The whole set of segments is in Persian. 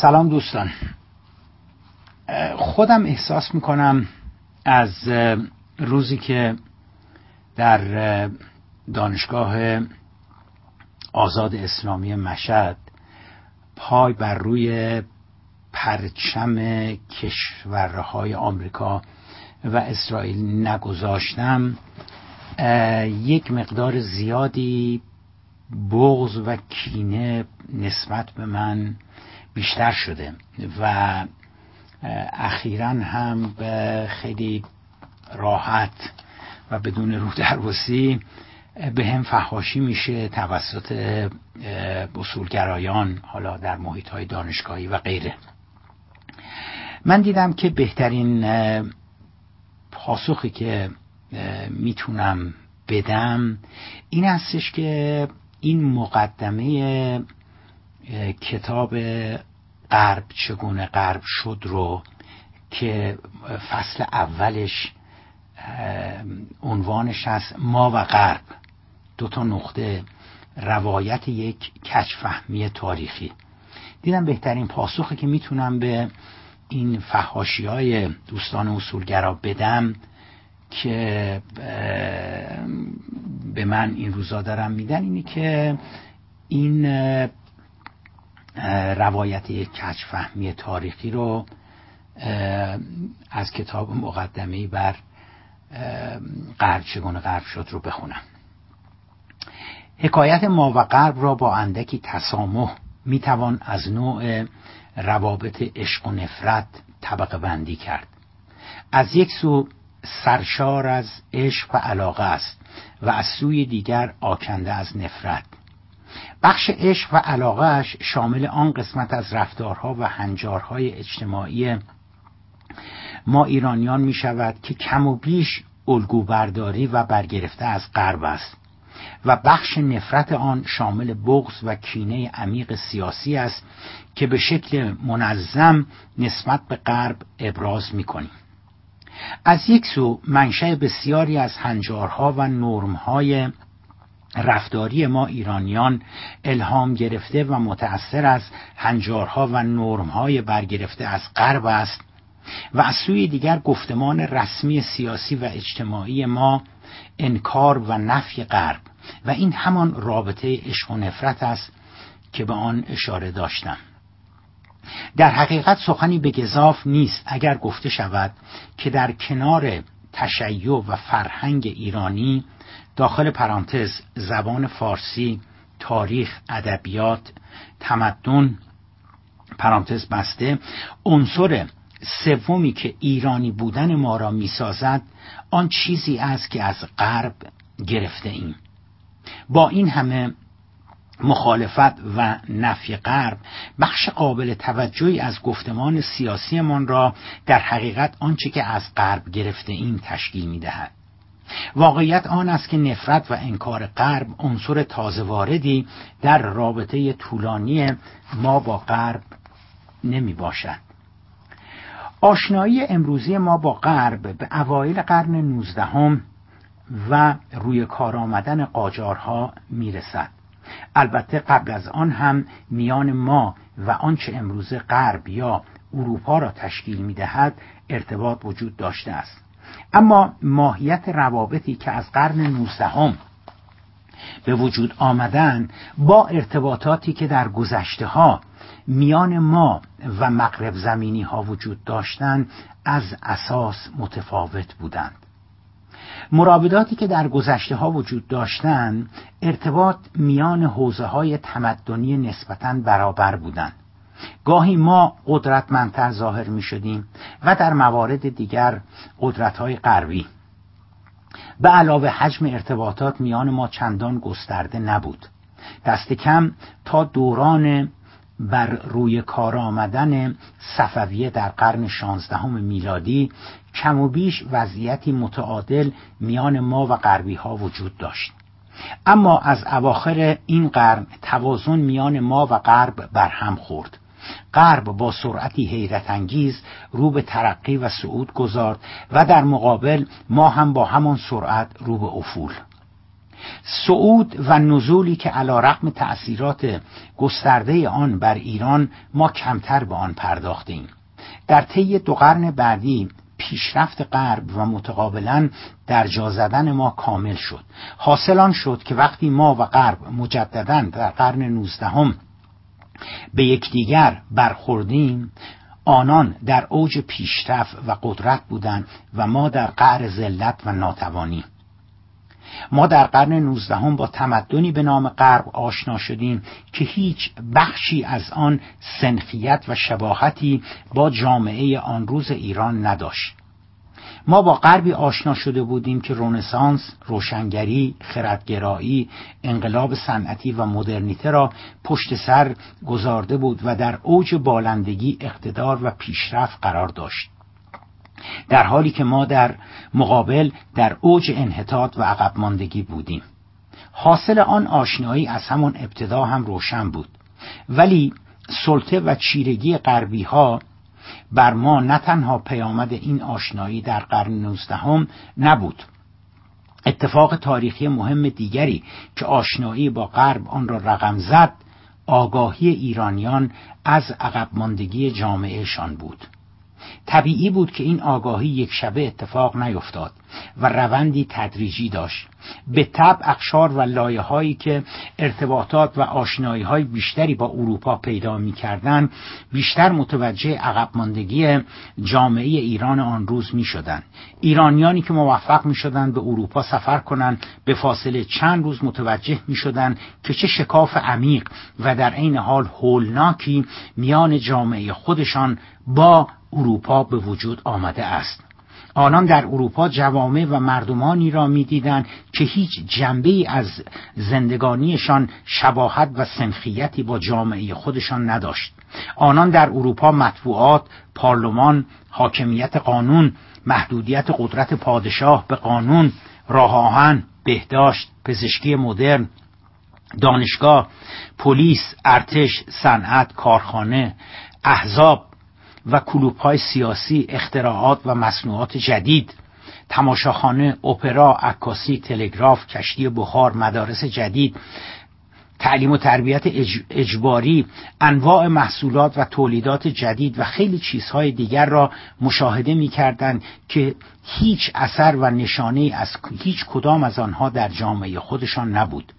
سلام دوستان. خودم احساس می‌کنم از روزی که در دانشگاه آزاد اسلامی مشهد پای بر روی پرچم کشورهای آمریکا و اسرائیل نگذاشتم یک مقدار زیادی بغض و کینه نسبت به من بیشتر شده. و اخیرا هم به خیلی راحت و بدون رو به هم فحاشی میشه توسط اصولگرایان حالا در محیط های دانشگاهی و غیره. من دیدم که بهترین پاسخی که می‌تونم بدم این هستش که این مقدمه کتاب غرب چگونه غرب شد رو که فصل اولش عنوانش هست ما و غرب. دو تا نقطه روایت یک کچفهمی تاریخی. دیدم بهترین پاسخی که می‌تونم به این فحاشی های دوستان اصولگرا بدم که به من این روزا دارم میدن اینی که این روایت یک کچفهمی تاریخی رو از کتاب مقدمه بر غرب چگونه غرب شد رو بخونم. حکایت ما و غرب را با اندکی تسامح می‌توان از نوع روابط عشق و نفرت طبقه بندی کرد. از یک سو سرشار از عشق و علاقه است و از سوی دیگر آکنده از نفرت. بخش عشق و علاقهش شامل آن قسمت از رفتارها و هنجارهای اجتماعی ما ایرانیان می شود که کم و بیش الگو برداری و برگرفته از غرب است و بخش نفرت آن شامل بغض و کینه عمیق سیاسی است که به شکل منظم نسبت به غرب ابراز می کنیم. از یک سو منشأ بسیاری از هنجارها و نرمهای رفتاری ما ایرانیان الهام گرفته و متأثر از هنجارها و نرمهای برگرفته از غرب است و از سوی دیگر گفتمان رسمی سیاسی و اجتماعی ما انکار و نفی غرب و این همان رابطه عشق و نفرت است که به آن اشاره داشتم. در حقیقت سخنی به گذاف نیست اگر گفته شود که در کنار تشیع و فرهنگ ایرانی داخل پرانتز زبان فارسی تاریخ ادبیات تمدن پرانتز بسته عنصر سومی که ایرانی بودن ما را می‌سازد آن چیزی است که از غرب گرفته ایم با این همه مخالفت و نفی غرب بخش قابل توجهی از گفتمان سیاسیمان را در حقیقت آنچه که از غرب گرفته این تشکیل می دهد. واقعیت آن است که نفرت و انکار غرب عنصر تازه واردی در رابطه طولانی ما با غرب نمی باشد. آشنایی امروزی ما با غرب به اوایل قرن نوزدهم و روی کار آمدن قاجارها می‌رسد البته قبل از آن هم میان ما و آنچه امروزه غرب یا اروپا را تشکیل می‌دهد ارتباط وجود داشته است اما ماهیت روابطی که از قرن نوزدهم به وجود آمدن با ارتباطاتی که در گذشته ها میان ما و مغرب زمینی ها وجود داشتند از اساس متفاوت بودند. مرابطاتی که در گذشته ها وجود داشتند ارتباط میان حوزه های تمدنی نسبتا برابر بودند. گاهی ما قدرتمندتر ظاهر می شدیم و در موارد دیگر قدرت های غربی. به علاوه حجم ارتباطات میان ما چندان گسترده نبود. دست کم تا دوران بر روی کار آمدن صفویه در قرن شانزدهم میلادی کم و بیش وضعیتی متعادل میان ما و غربی ها وجود داشت. اما از اواخر این قرن توازن میان ما و غرب برهم خورد. غرب با سرعتی حیرت انگیز رو به ترقی و صعود گذارد و در مقابل ما هم با همان سرعت رو به افول. صعود و نزولی که علا رقم تأثیرات گسترده آن بر ایران ما کمتر به آن پرداختیم. در طی دو قرن بعدی پیشرفت غرب و متقابلا در جا زدن ما کامل شد. حاصل شد که وقتی ما و غرب مجددا در قرن نوزدهم به یکدیگر برخوردیم آنان در اوج پیشرفت و قدرت بودند و ما در قعر ذلت و ناتوانی. ما در قرن نوزدهم با تمدنی به نام غرب آشنا شدیم که هیچ بخشی از آن سنخیت و شباهتی با جامعه آن روز ایران نداشت. ما با غربی آشنا شده بودیم که رونسانس، روشنگری، خردگرایی، انقلاب صنعتی و مدرنیته را پشت سر گذارده بود و در اوج بالندگی اقتدار و پیشرفت قرار داشت. در حالی که ما در مقابل در اوج انحطاط و عقب ماندگی بودیم حاصل آن آشنایی از همان ابتدا هم روشن بود ولی سلطه و چیرگی غربی ها بر ما نه تنها پیامد این آشنایی در قرن نوزدهم نبود. اتفاق تاریخی مهم دیگری که آشنایی با غرب آن را رقم زد آگاهی ایرانیان از عقب ماندگی جامعهشان بود. طبیعی بود که این آگاهی یک شبه اتفاق نیفتاد و روندی تدریجی داشت به طب اقشار و لایه هایی که ارتباطات و آشنایی های بیشتری با اروپا پیدا می کردن بیشتر متوجه عقب ماندگی جامعه ایران آن روز می شدن. ایرانیانی که موفق می شدن به اروپا سفر کنند به فاصله چند روز متوجه می شدن که چه شکاف عمیق و در عین حال هولناکی میان جامعه خودشان با اروپا به وجود آمده است. آنان در اروپا جوامع و مردمانی را می‌دیدند که هیچ جنبه از زندگانیشان شباهت و سنخیتی با جامعه خودشان نداشت. آنان در اروپا مطبوعات پارلمان حاکمیت قانون محدودیت قدرت پادشاه به قانون راه آهن بهداشت پزشکی مدرن دانشگاه پلیس ارتش صنعت کارخانه احزاب و های سیاسی اختراعات و مصنوعات جدید. تماشاخانه اپرا عکاسی تلگراف کشتی بخار مدارس جدید تعلیم و تربیت اجباری انواع محصولات و تولیدات جدید و خیلی چیزهای دیگر را مشاهده می که هیچ اثر و نشانه از هیچ کدام از آنها در جامعه خودشان نبود.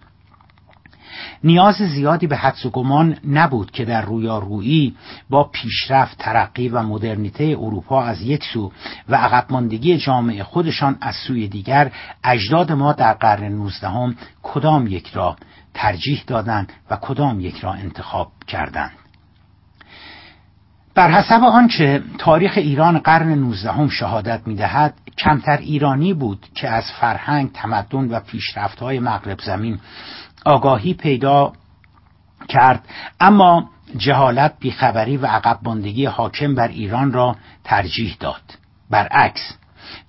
نیاز زیادی به حدس و گمان نبود که در رویارویی با پیشرفت ترقی و مدرنیته اروپا از یک سو و عقب ماندگی جامعه خودشان از سوی دیگر اجداد ما در قرن نوزدهم کدام یک را ترجیح دادند و کدام یک را انتخاب کردند؟ بر حسب آنچه تاریخ ایران قرن نوزدهم شهادت می‌دهد کمتر ایرانی بود که از فرهنگ تمدن و پیشرفت‌های مغرب زمین آگاهی پیدا کرد. اما جهالت بیخبری و عقب ماندگی حاکم بر ایران را ترجیح داد. برعکس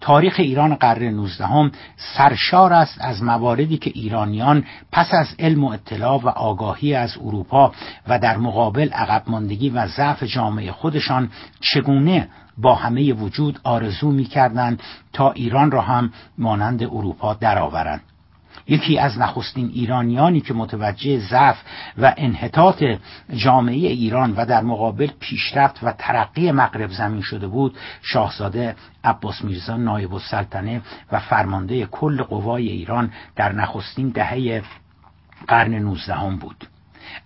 تاریخ ایران قرن نوزدهم سرشار است از مواردی که ایرانیان پس از علم و اطلاع و آگاهی از اروپا و در مقابل عقب ماندگی و ضعف جامعه خودشان چگونه با همه وجود آرزو می‌کردند تا ایران را هم مانند اروپا درآورند. یکی از نخستین ایرانیانی که متوجه ضعف و انحطاط جامعه ایران و در مقابل پیشرفت و ترقی مغرب زمین شده بود شاهزاده عباس میرزا نایب السلطنه و فرمانده کل قوای ایران در نخستین دهه قرن نوزدهم بود.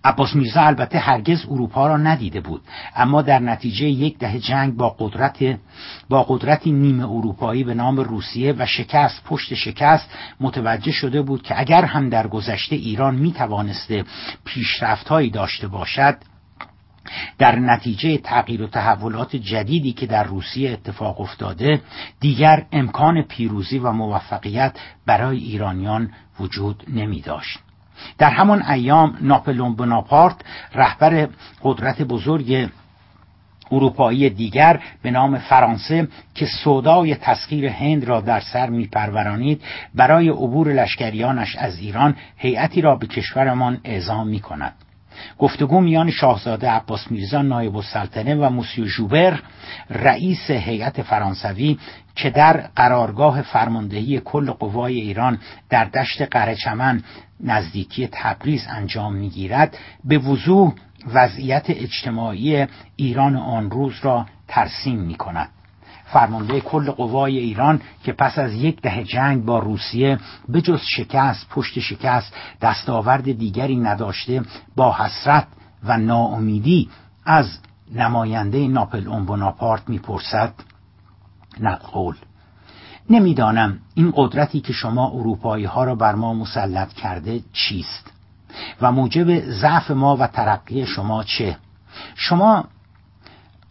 عباس میرزا البته هرگز اروپا را ندیده بود. اما در نتیجه یک دهه جنگ با قدرت با قدرتی نیمه اروپایی به نام روسیه و شکست پشت شکست متوجه شده بود که اگر هم در گذشته ایران می توانسته پیشرفتهایی داشته باشد در نتیجه تغییر و تحولات جدیدی که در روسیه اتفاق افتاده دیگر امکان پیروزی و موفقیت برای ایرانیان وجود نمی داشت در همان ایام ناپلون بناپارت رهبر قدرت بزرگ اروپایی دیگر به نام فرانسه که سودای تسخیر هند را در سر میپرورانید برای عبور لشکریانش از ایران هیئتی را به کشورمان اعزام می کند گفتگو میان شاهزاده عباس میرزا نایب السلطنه و موسیو ژوبر رئیس هیئت فرانسوی که در قرارگاه فرماندهی کل قوای ایران در دشت قرچمن نزدیکی تبریز انجام می‌گیرد به وضوح وضعیت اجتماعی ایران آن روز را ترسیم می کند فرمانده کل قوای ایران که پس از یک دهه جنگ با روسیه به جز شکست پشت شکست دستاورد دیگری نداشته با حسرت و ناامیدی از نماینده ناپل اون بناپارت می‌پرسد نقل نمی‌دانم این قدرتی که شما اروپایی ها را بر ما مسلط کرده چیست و موجب ضعف ما و ترقی شما چه؟ شما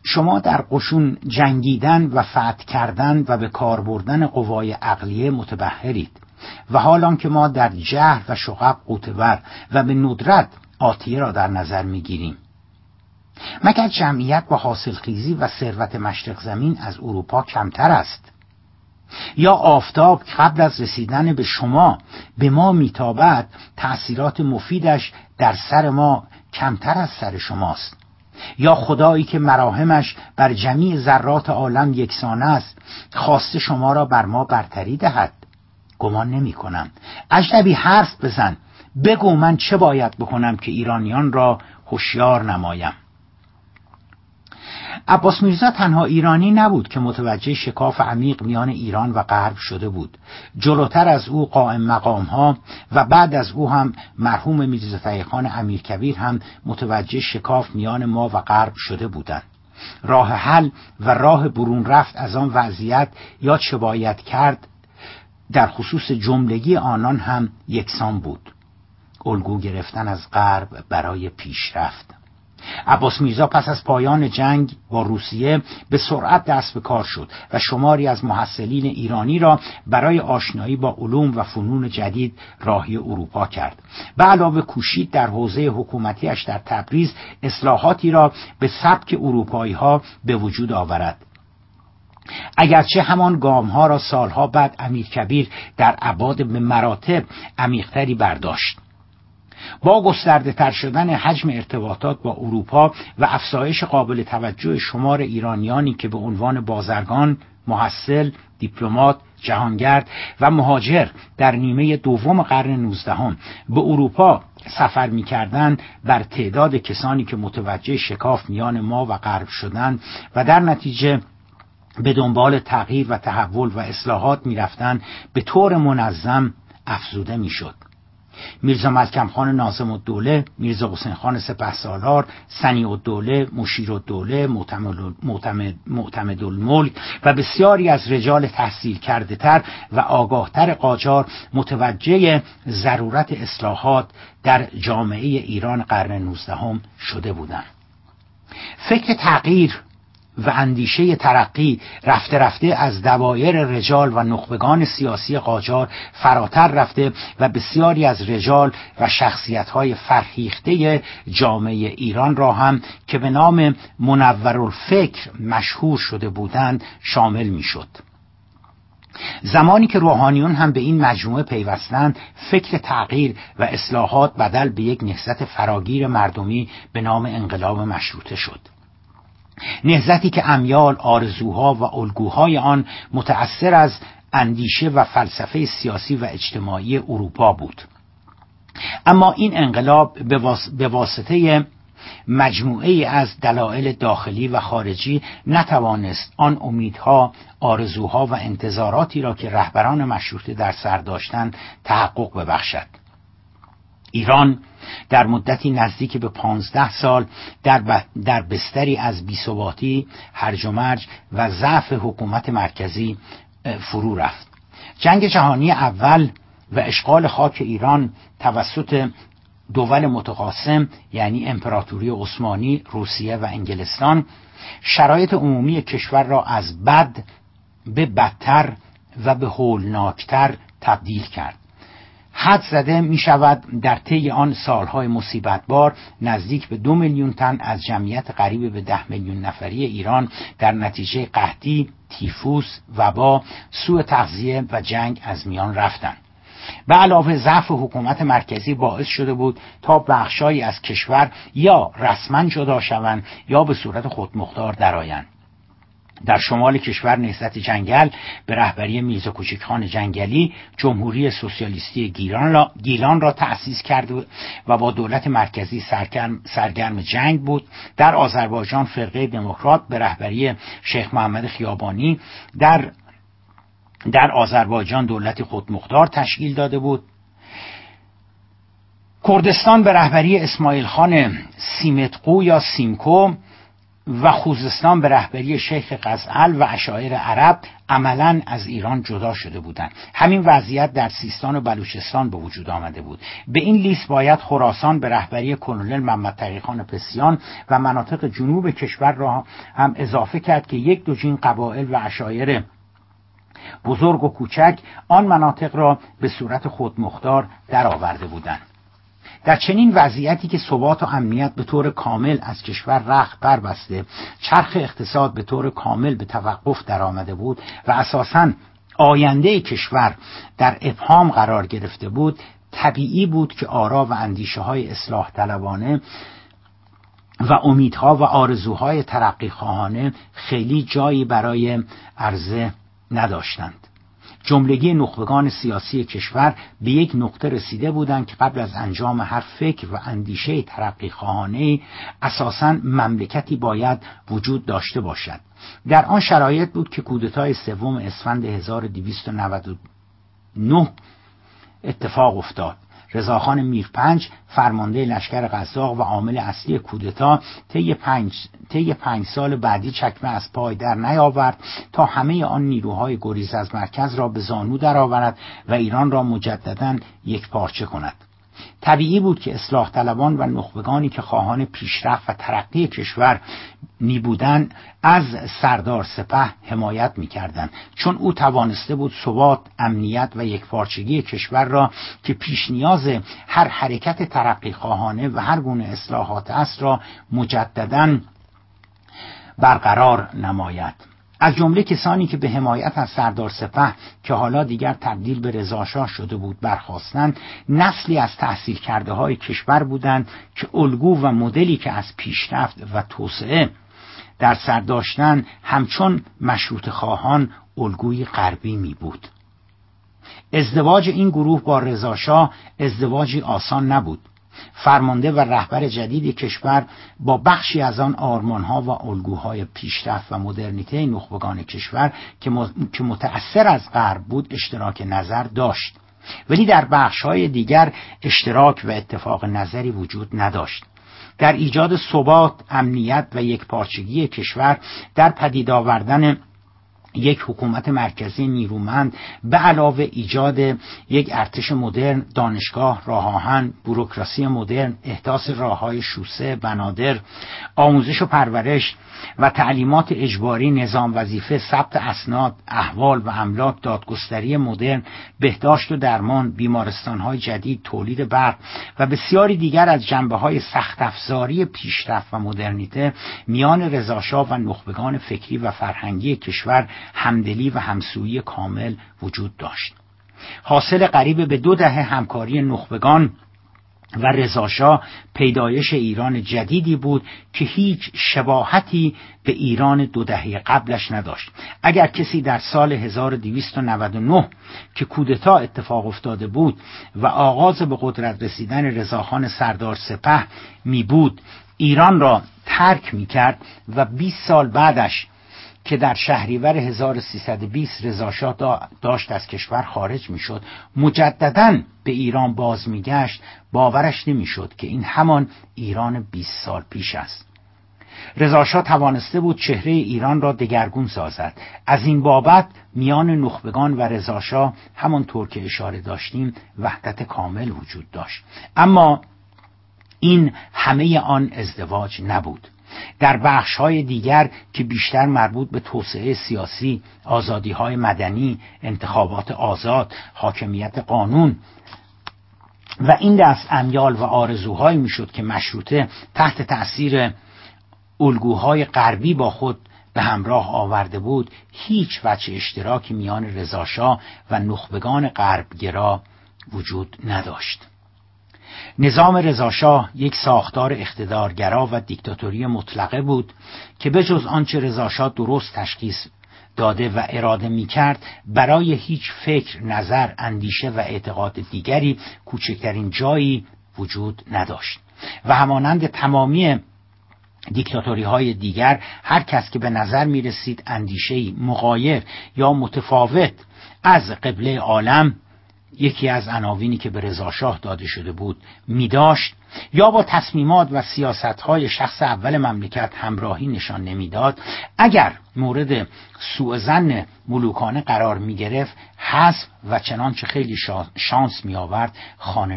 شما در قشون جنگیدن و فتح کردن و به کار بردن قوای عقلیه متبهرید و حالان که ما در جهر و شقب قوتور و به ندرت آتیه را در نظر می‌گیریم. مگر جمعیت و حاصلخیزی و ثروت مشرق زمین از اروپا کمتر است؟ یا آفتاب قبل از رسیدن به شما به ما میتابد تأثیرات مفیدش در سر ما کمتر از سر شماست. یا خدایی که مراهمش بر جمیع ذرات عالم یکسانه است خواسته شما را بر ما برتری دهد. گمان نمی کنم اجنبی حرف بزن. بگو من چه باید بکنم که ایرانیان را هوشیار نمایم. عباس میرزا تنها ایرانی نبود که متوجه شکاف عمیق میان ایران و غرب شده بود. جلوتر از او قائم مقام ها و بعد از او هم مرحوم میرزا امیر امیرکبیر هم متوجه شکاف میان ما و غرب شده بودند. راه حل و راه برون رفت از آن وضعیت یا چه باید کرد در خصوص جملگی آنان هم یکسان بود. الگو گرفتن از غرب برای پیشرفت. عباس میرزا پس از پایان جنگ با روسیه به سرعت دست به کار شد و شماری از محصلین ایرانی را برای آشنایی با علوم و فنون جدید راهی اروپا کرد. به علاوه کوشید در حوزه حکومتیش در تبریز اصلاحاتی را به سبک اروپایی ها به وجود آورد. اگرچه همان گام ها را سالها بعد امیر کبیر در عباد به مراتب عمیقتری برداشت. با گسترده تر شدن حجم ارتباطات با اروپا و افزایش قابل توجه شمار ایرانیانی که به عنوان بازرگان، محصل، دیپلمات، جهانگرد و مهاجر در نیمه دوم قرن نوزدهم به اروپا سفر می‌کردند بر تعداد کسانی که متوجه شکاف میان ما و غرب شدند و در نتیجه به دنبال تغییر و تحول و اصلاحات می‌رفتند به طور منظم افزوده می‌شد. میرزا ملکم خان نازم الدوله میرزا حسین خان سپه سالار سنی الدوله مشیر الدوله معتمد الملک و بسیاری از رجال تحصیل کرده تر و آگاهتر قاجار متوجه ضرورت اصلاحات در جامعه ایران قرن نوزدهم شده بودند. فکر تغییر و اندیشه ترقی رفته رفته از دوایر رجال و نخبگان سیاسی قاجار فراتر رفته و بسیاری از رجال و شخصیت‌های فرهیخته جامعه ایران را هم که به نام منورالفکر مشهور شده بودند شامل می‌شد. زمانی که روحانیون هم به این مجموعه پیوستند فکر تغییر و اصلاحات بدل به یک نهضت فراگیر مردمی به نام انقلاب مشروطه شد نهزتی که امیال آرزوها و الگوهای آن متأثر از اندیشه و فلسفه سیاسی و اجتماعی اروپا بود. اما این انقلاب به واسطه مجموعه از دلایل داخلی و خارجی نتوانست آن امیدها آرزوها و انتظاراتی را که رهبران مشروطه در سر داشتند تحقق ببخشد. ایران در مدتی نزدیک به پانزده سال در, در بستری از بیثباتی هرج و مرج و ضعف حکومت مرکزی فرو رفت. جنگ جهانی اول و اشغال خاک ایران توسط دول متقاسم یعنی امپراتوری عثمانی، روسیه و انگلستان شرایط عمومی کشور را از بد به بدتر و به هولناکتر تبدیل کرد. حد زده می شود در طی آن سالهای مصیبتبار نزدیک به دو میلیون تن از جمعیت قریب به ده میلیون نفری ایران در نتیجه قحطی، تیفوس، وبا، سوء تغذیه و جنگ از میان رفتند. به علاوه ضعف حکومت مرکزی باعث شده بود تا بخشهایی از کشور یا رسما جدا شوند یا به صورت خودمختار درآیند در شمال کشور نهضت جنگل به رهبری میرزا کوچکخان جنگلی جمهوری سوسیالیستی گیلان را, گیلان را تأسیس کرد و با دولت مرکزی سرگرم, سرگرم جنگ بود. در آذربایجان فرقه دموکرات به رهبری شیخ محمد خیابانی در در آذربایجان دولت خودمختار تشکیل داده بود. کردستان به رهبری اسماعیل خان سیمتقو یا سیمکو و خوزستان به رهبری شیخ قزعل و اشایر عرب عملا از ایران جدا شده بودند. همین وضعیت در سیستان و بلوچستان به وجود آمده بود. به این لیست باید خراسان به رهبری کنونل محمد تقیخان پسیان و مناطق جنوب کشور را هم اضافه کرد که یک دوجین قبایل و اشایر بزرگ و کوچک آن مناطق را به صورت خودمختار درآورده بودند. در چنین وضعیتی که ثبات و امنیت به طور کامل از کشور رخت بربسته چرخ اقتصاد به طور کامل به توقف درآمده بود و اساسا آینده کشور در ابهام قرار گرفته بود طبیعی بود که آرا و اندیشه های اصلاح طلبانه و امیدها و آرزوهای ترقی خواهانه خیلی جایی برای عرضه نداشتند. جملگی نخبگان سیاسی کشور به یک نقطه رسیده بودند که قبل از انجام هر فکر و اندیشه ترقی خواهانه اساسا مملکتی باید وجود داشته باشد. در آن شرایط بود که کودتای سوم اسفند 1299 اتفاق افتاد. رضاخان میرپنج فرمانده لشکر قزاق و عامل اصلی کودتا طی پنج, طی پنج سال بعدی چکمه از پای در نیاورد تا همه آن نیروهای گریز از مرکز را به زانو درآورد و ایران را مجددا یک پارچه کند. طبیعی بود که اصلاح طلبان و نخبگانی که خواهان پیشرفت و ترقی کشور می بودن از سردار سپه حمایت می کردن. چون او توانسته بود ثبات، امنیت و یکپارچگی کشور را که پیش نیاز هر حرکت ترقی خواهانه و هر گونه اصلاحات است را مجددا برقرار نماید از جمله کسانی که به حمایت از سردار سپه که حالا دیگر تبدیل به رضاشاه شده بود برخواستند نسلی از تحصیل کرده های کشور بودند که الگو و مدلی که از پیشرفت و توسعه در سر داشتن همچون مشروط خواهان الگوی غربی می بود ازدواج این گروه با رضاشاه ازدواجی آسان نبود. فرمانده و رهبر جدید کشور با بخشی از آن آرمانها و الگوهای پیشرفت و مدرنیته نخبگان کشور که متأثر از غرب بود اشتراک نظر داشت. ولی در بخشهای دیگر اشتراک و اتفاق نظری وجود نداشت. در ایجاد ثبات، امنیت و یکپارچگی کشور در پدید آوردن یک حکومت مرکزی نیرومند به علاوه ایجاد یک ارتش مدرن دانشگاه راه آهن بوروکراسی مدرن احداث راههای شوسه بنادر آموزش و پرورش و تعلیمات اجباری نظام وظیفه ثبت اسناد احوال و املاک دادگستری مدرن بهداشت و درمان بیمارستانهای جدید تولید برق و بسیاری دیگر از جنبه های سخت افزاری پیشرفت و مدرنیته میان رضاشاه و نخبگان فکری و فرهنگی کشور همدلی و همسویی کامل وجود داشت. حاصل قریب به دو دهه همکاری نخبگان و رضاشاه پیدایش ایران جدیدی بود که هیچ شباهتی به ایران دو دهه قبلش نداشت. اگر کسی در سال 1299 که کودتا اتفاق افتاده بود و آغاز به قدرت رسیدن رضاخان سردار سپه می بود ایران را ترک می کرد و 20 سال بعدش که در شهریور 1320 رضاشاه داشت از کشور خارج می‌شد. مجددا به ایران باز میگشت. باورش نمی‌شد که این همان ایران 20 سال پیش است. رضاشاه توانسته بود چهره ایران را دگرگون سازد. از این بابت میان نخبگان و رضاشاه همانطور که اشاره داشتیم وحدت کامل وجود داشت. اما این همه آن ازدواج نبود. در بخش های دیگر که بیشتر مربوط به توسعه سیاسی آزادی های مدنی انتخابات آزاد حاکمیت قانون و این دست امیال و آرزوهایی می‌شد که مشروطه تحت تأثیر الگوهای غربی با خود به همراه آورده بود هیچ وجه اشتراکی میان رضاشاه و نخبگان غربگرا وجود نداشت. نظام رضاشاه یک ساختار اقتدارگرا و دیکتاتوری مطلقه بود که به جز آنچه رضاشاه درست تشخیص داده و اراده می کرد برای هیچ فکر، نظر، اندیشه و اعتقاد دیگری کوچکترین جایی وجود نداشت. و همانند تمامی دیکتاتوری های دیگر هر کس که به نظر می رسید اندیشه مغایر یا متفاوت از قبله عالم یکی از عناوینی که به رضاشاه داده شده بود می داشت یا با تصمیمات و سیاست های شخص اول مملکت همراهی نشان نمی‌داد اگر مورد سوء زن ملوکانه قرار می گرفت حذف و چنانچه خیلی شانس می آورد خانه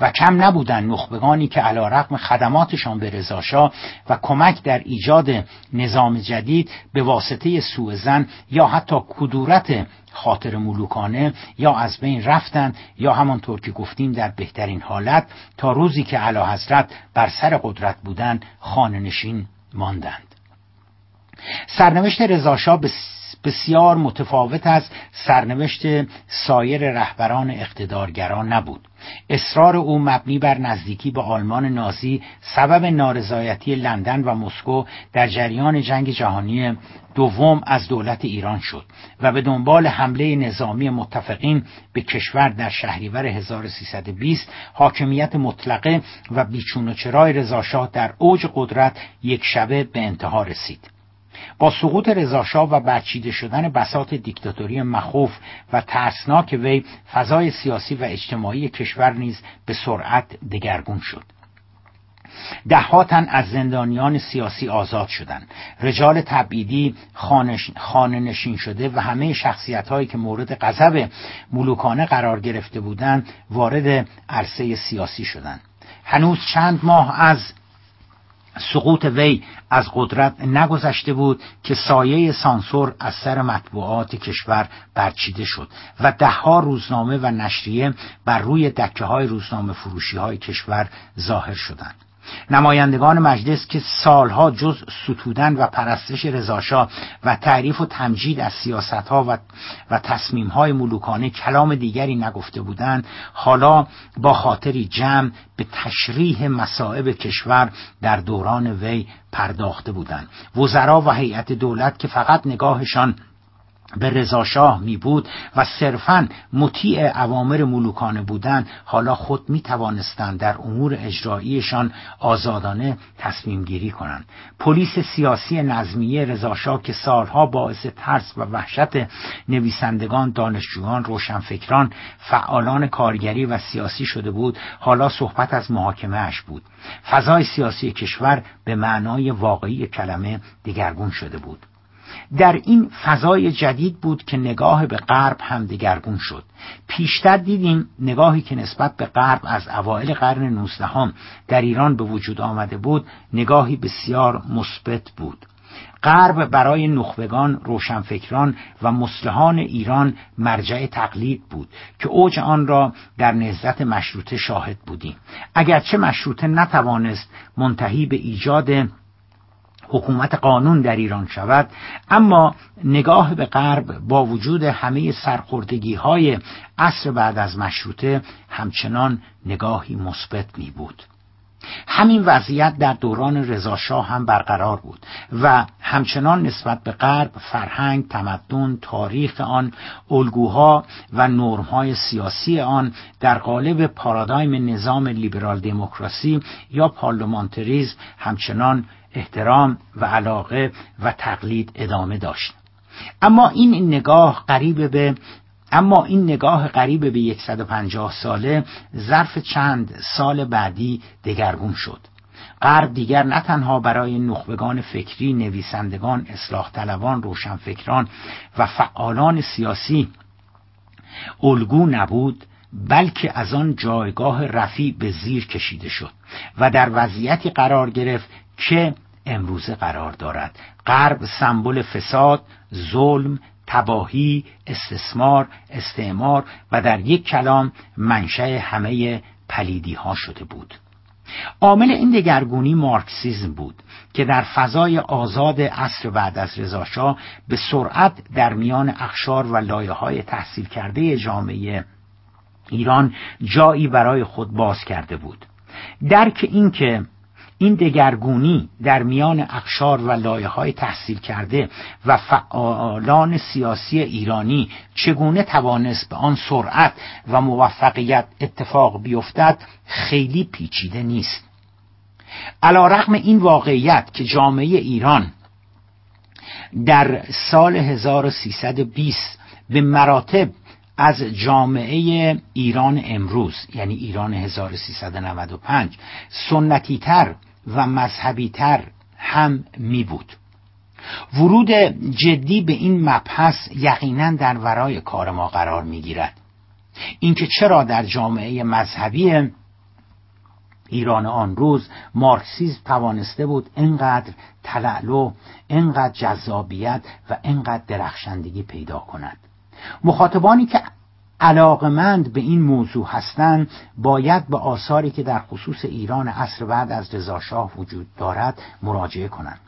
و کم نبودن نخبگانی که علا رقم خدماتشان به رضاشاه و کمک در ایجاد نظام جدید به واسطه سوء زن یا حتی کدورت خاطر ملوکانه یا از بین رفتن یا همانطور که گفتیم در بهترین حالت تا روزی که علا حضرت بر سر قدرت بودن خانه نشین ماندند. سرنوشت رضاشاه بسیار متفاوت از سرنوشت سایر رهبران اقتدارگران نبود. اصرار او مبنی بر نزدیکی به آلمان نازی سبب نارضایتی لندن و مسکو در جریان جنگ جهانی دوم از دولت ایران شد و به دنبال حمله نظامی متفقین به کشور در شهریور 1320 حاکمیت مطلقه و بیچون و چرای رضاشاه در اوج قدرت یک شبه به انتها رسید. با سقوط رضاشاه و برچیده شدن بساط دیکتاتوری مخوف و ترسناک وی فضای سیاسی و اجتماعی کشور نیز به سرعت دگرگون شد. دهها تن از زندانیان سیاسی آزاد شدند. رجال تبعیدی خانه نشین شده و همه شخصیت هایی که مورد غضب ملوکانه قرار گرفته بودند وارد عرصه سیاسی شدند. هنوز چند ماه از سقوط وی از قدرت نگذشته بود که سایه سانسور از سر مطبوعات کشور برچیده شد و دهها روزنامه و نشریه بر روی دکه های روزنامه فروشی های کشور ظاهر شدند. نمایندگان مجلس که سالها جز ستودن و پرستش رضاشاه و تعریف و تمجید از سیاستها و, و تصمیمهای ملوکانه کلام دیگری نگفته بودند حالا با خاطری جمع به تشریح مصائب کشور در دوران وی پرداخته بودند. وزرا و هیئت دولت که فقط نگاهشان به رضاشاه می بود و صرفا مطیع اوامر ملوکانه بودند حالا خود می توانستند در امور اجراییشان آزادانه تصمیم گیری کنند. پلیس سیاسی نظمیه رضاشاه که سالها باعث ترس و وحشت نویسندگان دانشجویان روشنفکران فعالان کارگری و سیاسی شده بود حالا صحبت از محاکمه اش بود. فضای سیاسی کشور به معنای واقعی کلمه دگرگون شده بود. در این فضای جدید بود که نگاه به غرب هم دگرگون شد. پیشتر دیدیم نگاهی که نسبت به غرب از اوایل قرن نوزدهم در ایران به وجود آمده بود نگاهی بسیار مثبت بود. غرب برای نخبگان روشنفکران و مسلحان ایران مرجع تقلید بود که اوج آن را در نهضت مشروطه شاهد بودیم. اگرچه مشروطه نتوانست منتهی به ایجاد حکومت قانون در ایران شود اما نگاه به غرب با وجود همه سرخوردگی های عصر بعد از مشروطه همچنان نگاهی مثبت می بود همین وضعیت در دوران رضاشاه هم برقرار بود و همچنان نسبت به غرب فرهنگ تمدن تاریخ آن الگوها و نرمهای سیاسی آن در قالب پارادایم نظام لیبرال دموکراسی یا پارلمانتریزم همچنان احترام و علاقه و تقلید ادامه داشت. اما این نگاه قریب به اما این نگاه قریب به 150 ساله ظرف چند سال بعدی دگرگون شد. غرب دیگر نه تنها برای نخبگان فکری نویسندگان اصلاح طلبان روشنفکران و فعالان سیاسی الگو نبود بلکه از آن جایگاه رفیع به زیر کشیده شد و در وضعیتی قرار گرفت که امروزه قرار دارد. غرب سمبل فساد ظلم تباهی استثمار استعمار و در یک کلام منشأ همه پلیدی ها شده بود. عامل این دگرگونی مارکسیزم بود که در فضای آزاد عصر بعد از رضاشاه به سرعت در میان اخشار و لایه های تحصیل کرده جامعه ایران جایی برای خود باز کرده بود. درک اینکه این دگرگونی در میان اقشار و لایه های تحصیل کرده و فعالان سیاسی ایرانی چگونه توانست به آن سرعت و موفقیت اتفاق بیفتد خیلی پیچیده نیست. علا رقم این واقعیت که جامعه ایران در سال 1320 به مراتب از جامعه ایران امروز یعنی ایران 1395 سنتی تر و مذهبی تر هم می بود ورود جدی به این مبحث یقینا در ورای کار ما قرار می گیرد اینکه چرا در جامعه مذهبی ایران آن روز مارکسیزم توانسته بود اینقدر تلعلو اینقدر جذابیت و اینقدر درخشندگی پیدا کند. مخاطبانی که علاقمند به این موضوع هستند باید به آثاری که در خصوص ایران عصر بعد از رضاشاه وجود دارد مراجعه کنند.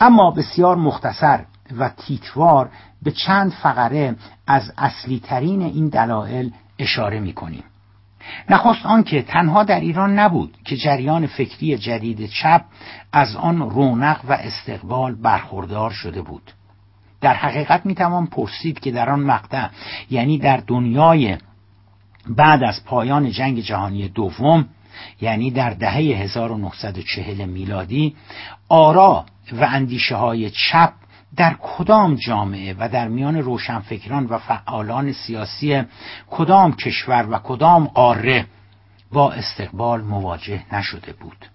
اما بسیار مختصر و تیتوار به چند فقره از اصلی ترین این دلایل اشاره می کنیم نخست آنکه تنها در ایران نبود که جریان فکری جدید چپ از آن رونق و استقبال برخوردار شده بود. در حقیقت می‌توان پرسید که در آن مقطع یعنی در دنیای بعد از پایان جنگ جهانی دوم یعنی در دهه 1940 میلادی آرا و اندیشه های چپ در کدام جامعه و در میان روشنفکران و فعالان سیاسی کدام کشور و کدام قاره با استقبال مواجه نشده بود؟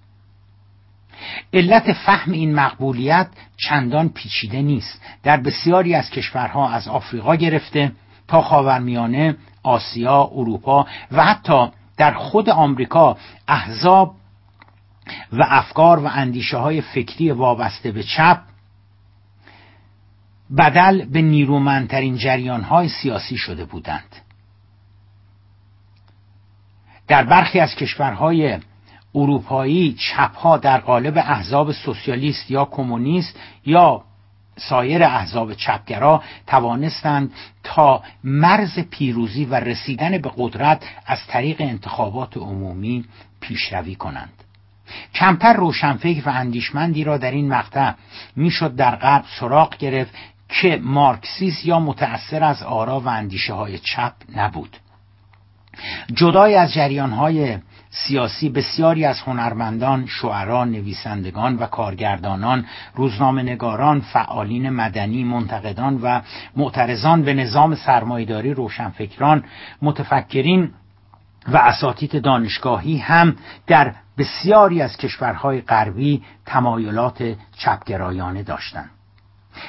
علت فهم این مقبولیت چندان پیچیده نیست. در بسیاری از کشورها از آفریقا گرفته تا خاورمیانه آسیا اروپا و حتی در خود آمریکا احزاب و افکار و اندیشه های فکری وابسته به چپ بدل به نیرومندترین جریان های سیاسی شده بودند. در برخی از کشورهای اروپایی چپها در قالب احزاب سوسیالیست یا کمونیست یا سایر احزاب چپگرا توانستند تا مرز پیروزی و رسیدن به قدرت از طریق انتخابات عمومی پیشروی کنند. کمتر روشنفکر و اندیشمندی را در این مقطع می‌شد در غرب سراغ گرفت که مارکسیس یا متأثر از آرا و اندیشه های چپ نبود. جدای از جریان های سیاسی بسیاری از هنرمندان، شعرا، نویسندگان و کارگردانان، روزنامهنگاران، فعالین مدنی، منتقدان و معترضان به نظام سرمایداری روشنفکران، متفکرین و اساتید دانشگاهی هم در بسیاری از کشورهای غربی تمایلات چپگرایانه داشتند.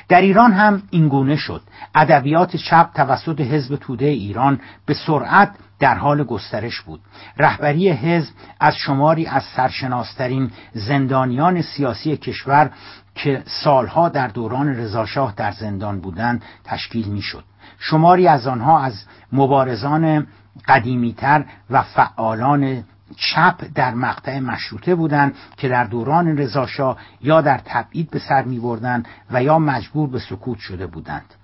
در ایران هم اینگونه شد. ادبیات چپ توسط حزب توده ایران به سرعت در حال گسترش بود. رهبری حزب از شماری از سرشناسترین زندانیان سیاسی کشور که سالها در دوران رضاشاه در زندان بودند تشکیل می‌شد. شماری از آنها از مبارزان قدیمیتر و فعالان چپ در مقطع مشروطه بودند که در دوران رضاشاه یا در تبعید به سر می و یا مجبور به سکوت شده بودند.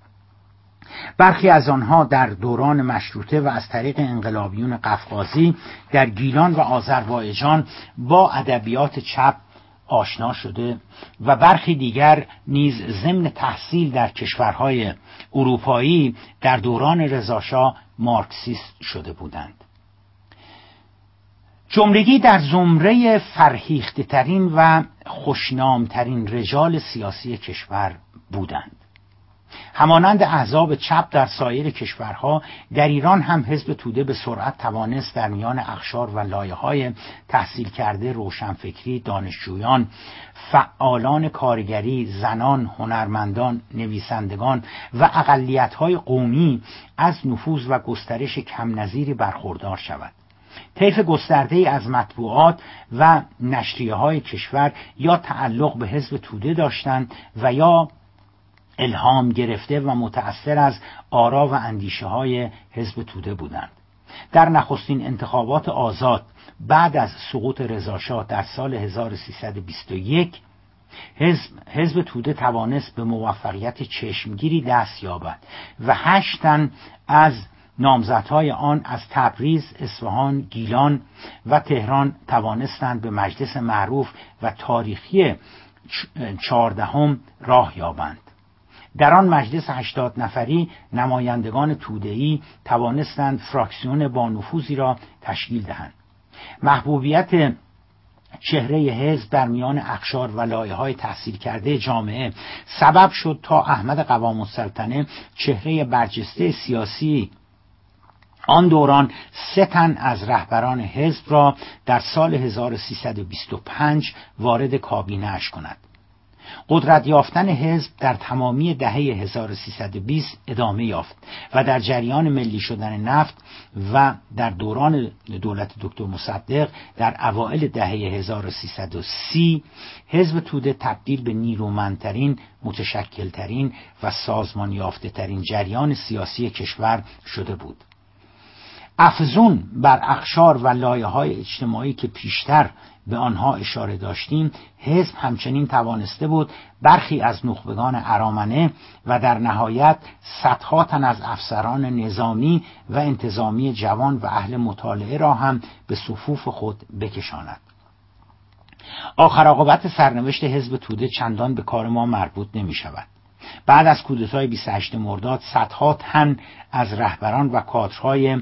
برخی از آنها در دوران مشروطه و از طریق انقلابیون قفقازی در گیلان و آذربایجان با ادبیات چپ آشنا شده و برخی دیگر نیز ضمن تحصیل در کشورهای اروپایی در دوران رضاشاه مارکسیست شده بودند. جملگی در زمره فرهیخته ترین و خوشنامترین رجال سیاسی کشور بودند. همانند احزاب چپ در سایر کشورها در ایران هم حزب توده به سرعت توانست در میان اخشار و لایه های تحصیل کرده روشنفکری دانشجویان فعالان کارگری زنان هنرمندان نویسندگان و اقلیت‌های قومی از نفوذ و گسترش کم نظیری برخوردار شود. طیف گسترده از مطبوعات و نشریه های کشور یا تعلق به حزب توده داشتند و یا الهام گرفته و متأثر از آرا و اندیشه های حزب توده بودند. در نخستین انتخابات آزاد بعد از سقوط رضاشاه در سال 1321 حزب, حزب توده توانست به موفقیت چشمگیری دست یابد و هشتن از نامزدهای آن از تبریز، اصفهان، گیلان و تهران توانستند به مجلس معروف و تاریخی چهاردهم راه یابند. در آن مجلس هشتاد نفری نمایندگان تودهی توانستند فراکسیون با نفوذی را تشکیل دهند. محبوبیت چهره حزب در میان اخشار و لایه های تحصیل کرده جامعه سبب شد تا احمد قوام السلطنه چهره برجسته سیاسی آن دوران سه تن از رهبران حزب را در سال 1325 وارد کابینه کند. قدرت یافتن حزب در تمامی دهه 1320 ادامه یافت و در جریان ملی شدن نفت و در دوران دولت دکتر مصدق در اوائل دهه 1330 حزب توده تبدیل به نیرومندترین متشکلترین و سازمان یافته ترین جریان سیاسی کشور شده بود. افزون بر اخشار و لایه های اجتماعی که پیشتر به آنها اشاره داشتیم حزب همچنین توانسته بود برخی از نخبگان ارامنه و در نهایت صدها تن از افسران نظامی و انتظامی جوان و اهل مطالعه را هم به صفوف خود بکشاند. آخر عاقبت سرنوشت حزب توده چندان به کار ما مربوط نمی شود بعد از کودتای 28 مرداد صدها تن از رهبران و کادرهای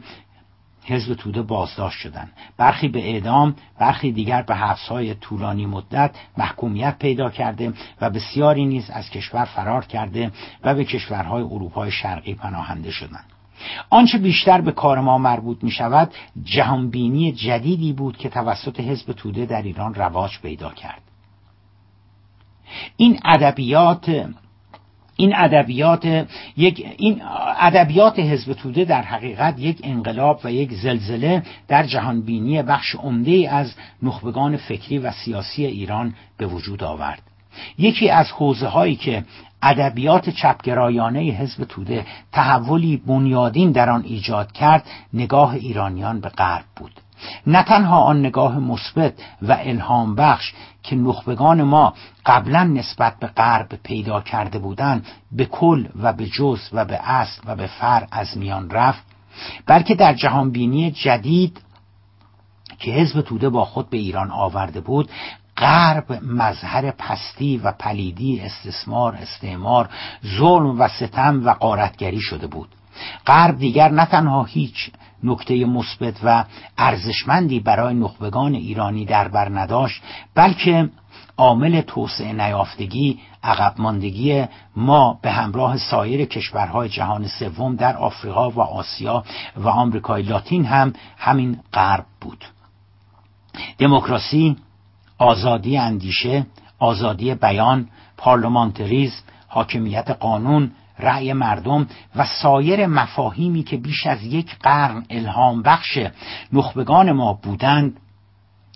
حزب توده بازداشت شدند برخی به اعدام برخی دیگر به حبسهای طولانی مدت محکومیت پیدا کرده و بسیاری نیز از کشور فرار کرده و به کشورهای اروپای شرقی پناهنده شدند. آنچه بیشتر به کار ما مربوط می شود جهانبینی جدیدی بود که توسط حزب توده در ایران رواج پیدا کرد. این ادبیات این ادبیات یک این ادبیات حزب توده در حقیقت یک انقلاب و یک زلزله در جهانبینی بخش عمده از نخبگان فکری و سیاسی ایران به وجود آورد. یکی از حوزه هایی که ادبیات چپگرایانه حزب توده تحولی بنیادین در آن ایجاد کرد نگاه ایرانیان به غرب بود. نه تنها آن نگاه مثبت و الهام بخش که نخبگان ما قبلا نسبت به غرب پیدا کرده بودند به کل و به جز و به اصل و به فر از میان رفت بلکه در جهانبینی جدید که حزب توده با خود به ایران آورده بود غرب مظهر پستی و پلیدی استثمار استعمار ظلم و ستم و قارتگری شده بود. غرب دیگر نه تنها هیچ نکته مثبت و ارزشمندی برای نخبگان ایرانی در بر نداشت بلکه عامل توسعه نیافتگی عقب ماندگی ما به همراه سایر کشورهای جهان سوم در آفریقا و آسیا و آمریکای لاتین هم همین غرب بود. دموکراسی آزادی اندیشه آزادی بیان پارلمانتریزم حاکمیت قانون رأی مردم و سایر مفاهیمی که بیش از یک قرن الهام بخش نخبگان ما بودند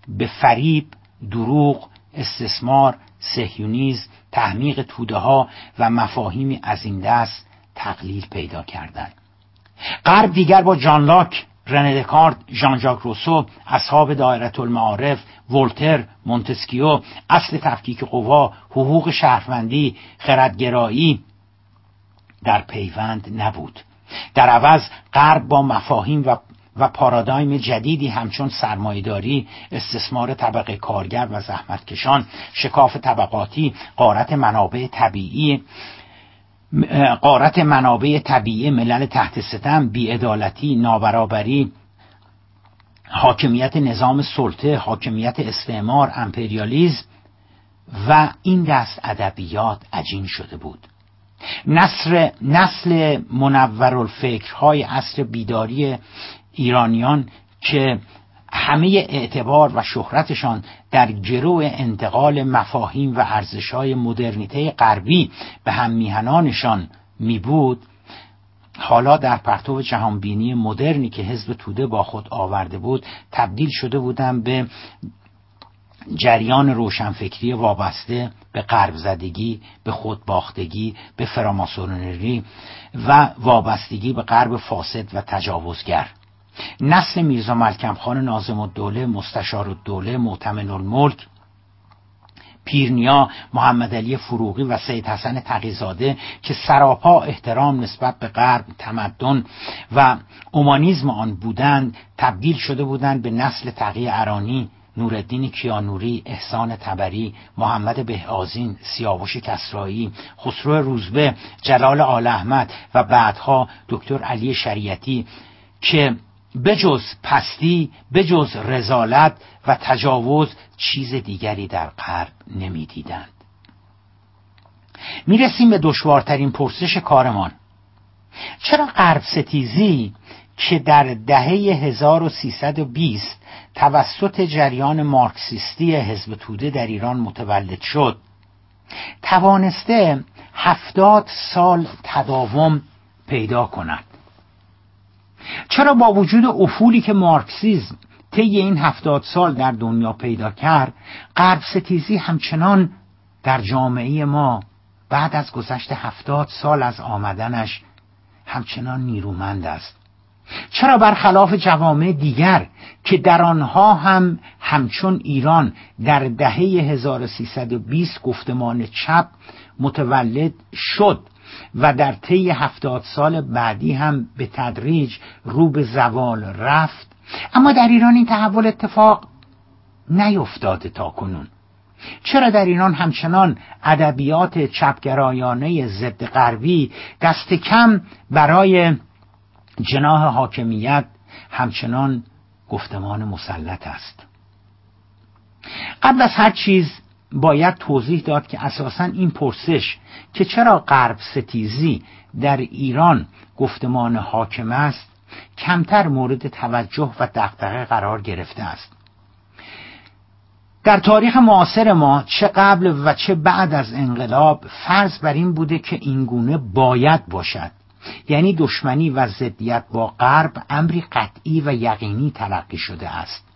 به فریب، دروغ، استثمار، سهیونیز، تحمیق توده ها و مفاهیمی از این دست تقلیل پیدا کردند. غرب دیگر با جان لاک، رنه دکارت، ژان ژاک روسو، اصحاب دایره المعارف، ولتر، مونتسکیو، اصل تفکیک قوا، حقوق شهروندی، خردگرایی، در پیوند نبود. در عوض غرب با مفاهیم و و پارادایم جدیدی همچون سرمایهداری استثمار طبقه کارگر و زحمتکشان شکاف طبقاتی قارت منابع طبیعی قارت منابع طبیعی ملل تحت ستم بیعدالتی نابرابری حاکمیت نظام سلطه حاکمیت استعمار امپریالیزم و این دست ادبیات عجین شده بود. نصر نسل منور الفکرهای عصر بیداری ایرانیان که همه اعتبار و شهرتشان در گرو انتقال مفاهیم و ارزشهای مدرنیته غربی به هم میهنانشان می بود حالا در پرتو جهانبینی مدرنی که حزب توده با خود آورده بود تبدیل شده بودن به جریان روشنفکری وابسته به قرب زدگی به خودباختگی به فراماسونری و وابستگی به غرب فاسد و تجاوزگر. نسل میرزا ملکم خان نازم الدوله مستشار الدوله معتمن الملک پیرنیا محمد علی فروغی و سید حسن تقیزاده که سراپا احترام نسبت به غرب تمدن و اومانیزم آن بودند تبدیل شده بودند به نسل تقی ارانی. نوردین کیانوری، احسان تبری، محمد بهآزین، سیاوش کسرایی، خسرو روزبه، جلال آل احمد و بعدها دکتر علی شریعتی که بجز پستی بجز رزالت و تجاوز چیز دیگری در غرب نمی‌دیدند. می‌رسیم به دشوارترین پرسش کارمان. چرا غرب ستیزی که در دهه 1320 توسط جریان مارکسیستی حزب توده در ایران متولد شد. توانسته هفتاد سال تداوم پیدا کند. چرا با وجود افولی که مارکسیزم طی این هفتاد سال در دنیا پیدا کرد غرب ستیزی همچنان در جامعه ما بعد از گذشت هفتاد سال از آمدنش همچنان نیرومند است؟ چرا برخلاف جوامع دیگر که در آنها هم همچون ایران در دهه 1320 گفتمان چپ متولد شد و در طی هفتاد سال بعدی هم به تدریج رو به زوال رفت اما در ایران این تحول اتفاق نیفتاده تا کنون. چرا در ایران همچنان ادبیات چپگرایانه ضد غربی دست کم برای جناح حاکمیت همچنان گفتمان مسلط است. قبل از هر چیز باید توضیح داد که اساسا این پرسش که چرا غرب ستیزی در ایران گفتمان حاکم است کمتر مورد توجه و دقدقه قرار گرفته است. در تاریخ معاصر ما چه قبل و چه بعد از انقلاب فرض بر این بوده که اینگونه باید باشد. یعنی دشمنی و ضدیت با غرب امری قطعی و یقینی تلقی شده است.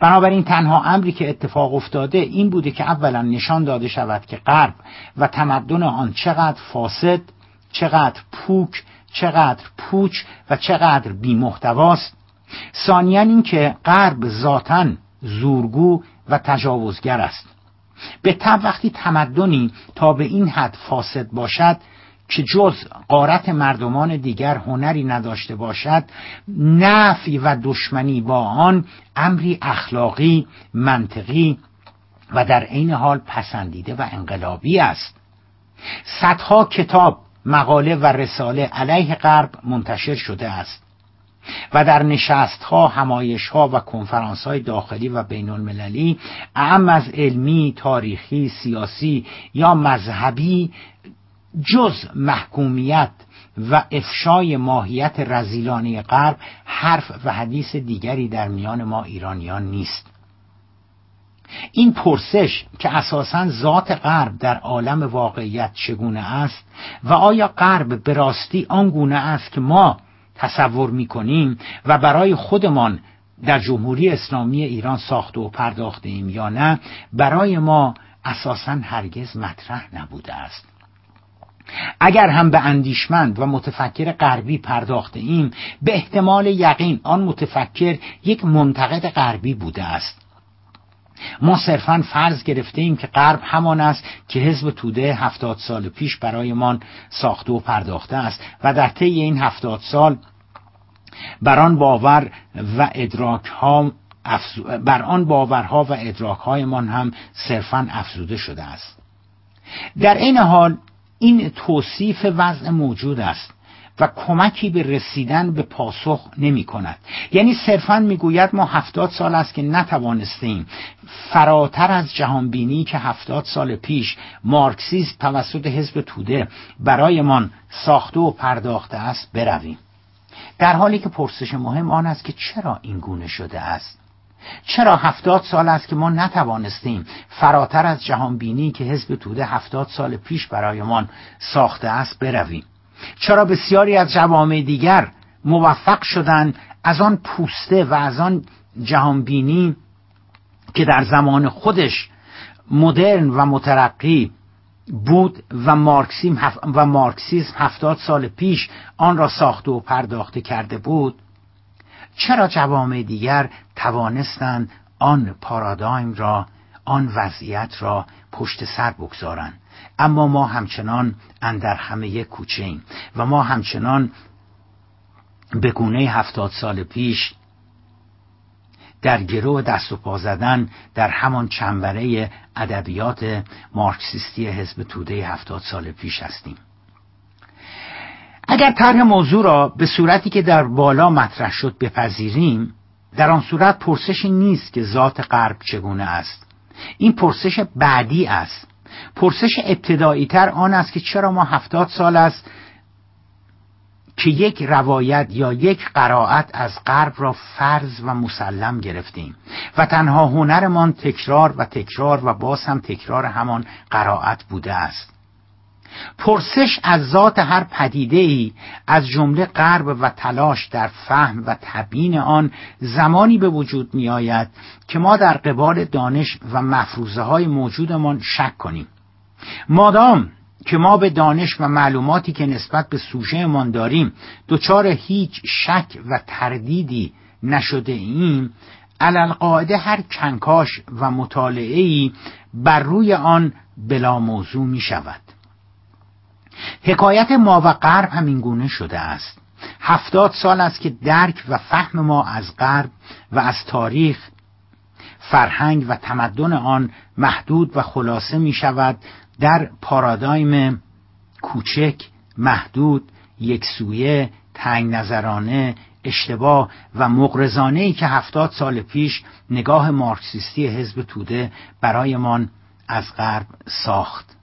بنابراین تنها امری که اتفاق افتاده این بوده که اولا نشان داده شود که غرب و تمدن آن چقدر فاسد چقدر پوک چقدر پوچ و چقدر بیمحتواست. ثانیا اینکه غرب ذاتا زورگو و تجاوزگر است. به طب وقتی تمدنی تا به این حد فاسد باشد که جز قارت مردمان دیگر هنری نداشته باشد نفی و دشمنی با آن امری اخلاقی منطقی و در عین حال پسندیده و انقلابی است. صدها کتاب مقاله و رساله علیه غرب منتشر شده است و در نشست ها همایش ها و کنفرانس های داخلی و بین المللی اعم از علمی، تاریخی، سیاسی یا مذهبی جز محکومیت و افشای ماهیت رزیلانی غرب حرف و حدیث دیگری در میان ما ایرانیان نیست. این پرسش که اساسا ذات غرب در عالم واقعیت چگونه است و آیا غرب به راستی آنگونه است که ما تصور می‌کنیم و برای خودمان در جمهوری اسلامی ایران ساخته و پرداخته ایم یا نه برای ما اساسا هرگز مطرح نبوده است. اگر هم به اندیشمند و متفکر غربی پرداخته ایم به احتمال یقین آن متفکر یک منتقد غربی بوده است. ما صرفا فرض گرفته ایم که غرب همان است که حزب توده هفتاد سال پیش برایمان ساخته و پرداخته است و در طی این هفتاد سال بر آن باور و ادراک ها بر آن باورها و ادراک هایمان هم صرفا افزوده شده است. در این حال این توصیف وضع موجود است و کمکی به رسیدن به پاسخ نمی کند. یعنی صرفا می‌گوید ما هفتاد سال است که نتوانستیم فراتر از جهانبینی که هفتاد سال پیش مارکسیست توسط حزب توده برایمان ساخته و پرداخته است برویم. در حالی که پرسش مهم آن است که چرا این گونه شده است؟ چرا هفتاد سال است که ما نتوانستیم فراتر از جهانبینی که حزب توده هفتاد سال پیش برایمان ساخته است برویم؟ چرا بسیاری از جوامع دیگر موفق شدند از آن پوسته و از آن جهانبینی که در زمان خودش مدرن و مترقی بود و مارکسیزم و مارکسیسم هفتاد سال پیش آن را ساخته و پرداخته کرده بود؟ چرا جوامع دیگر توانستند آن پارادایم را آن وضعیت را پشت سر بگذارند اما ما همچنان اندر همه کوچه ایم و ما همچنان به گونه هفتاد سال پیش در گروه دست و پا زدن در همان چنبره ادبیات مارکسیستی حزب توده هفتاد سال پیش هستیم. اگر طرح موضوع را به صورتی که در بالا مطرح شد بپذیریم در آن صورت پرسشی نیست که ذات غرب چگونه است. این پرسش بعدی است. پرسش ابتدایی تر آن است که چرا ما هفتاد سال است که یک روایت یا یک قرائت از غرب را فرض و مسلم گرفتیم و تنها هنرمان تکرار و تکرار و باز هم تکرار همان قرائت بوده است. پرسش از ذات هر پدیده ای از جمله غرب و تلاش در فهم و تبیین آن زمانی به وجود می آید که ما در قبال دانش و مفروضه های موجودمان شک کنیم. مادام که ما به دانش و معلوماتی که نسبت به سوژهمان داریم دچار هیچ شک و تردیدی نشده ایم علالقاعده هر کنکاش و مطالعه بر روی آن بلا موضوع می شود حکایت ما و غرب همین گونه شده است. هفتاد سال است که درک و فهم ما از غرب و از تاریخ فرهنگ و تمدن آن محدود و خلاصه می شود در پارادایم کوچک محدود یکسویه تنگ نظرانه اشتباه و مغرزانه ای که هفتاد سال پیش نگاه مارکسیستی حزب توده برایمان از غرب ساخت.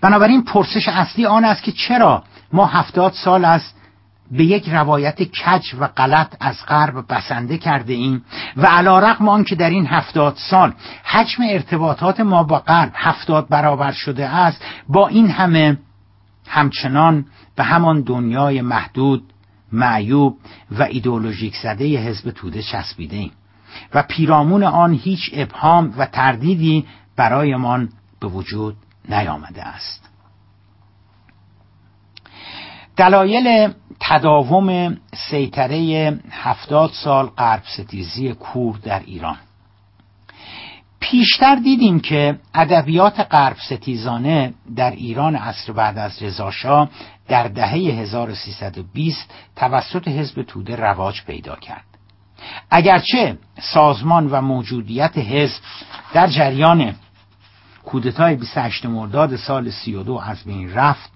بنابراین پرسش اصلی آن است که چرا ما هفتاد سال است به یک روایت کج و غلط از غرب بسنده کرده ایم و علا رقم که در این هفتاد سال حجم ارتباطات ما با غرب هفتاد برابر شده است با این همه همچنان به همان دنیای محدود معیوب و ایدولوژیک زده حزب توده چسبیده ایم و پیرامون آن هیچ ابهام و تردیدی برایمان به وجود نیامده است. دلایل تداوم سیطره هفتاد سال غرب ستیزی کور در ایران. پیشتر دیدیم که ادبیات غرب ستیزانه در ایران عصر بعد از رضاشاه در دهه 1320 توسط حزب توده رواج پیدا کرد. اگرچه سازمان و موجودیت حزب در جریان کودتای 28 مرداد سال 32 از بین رفت.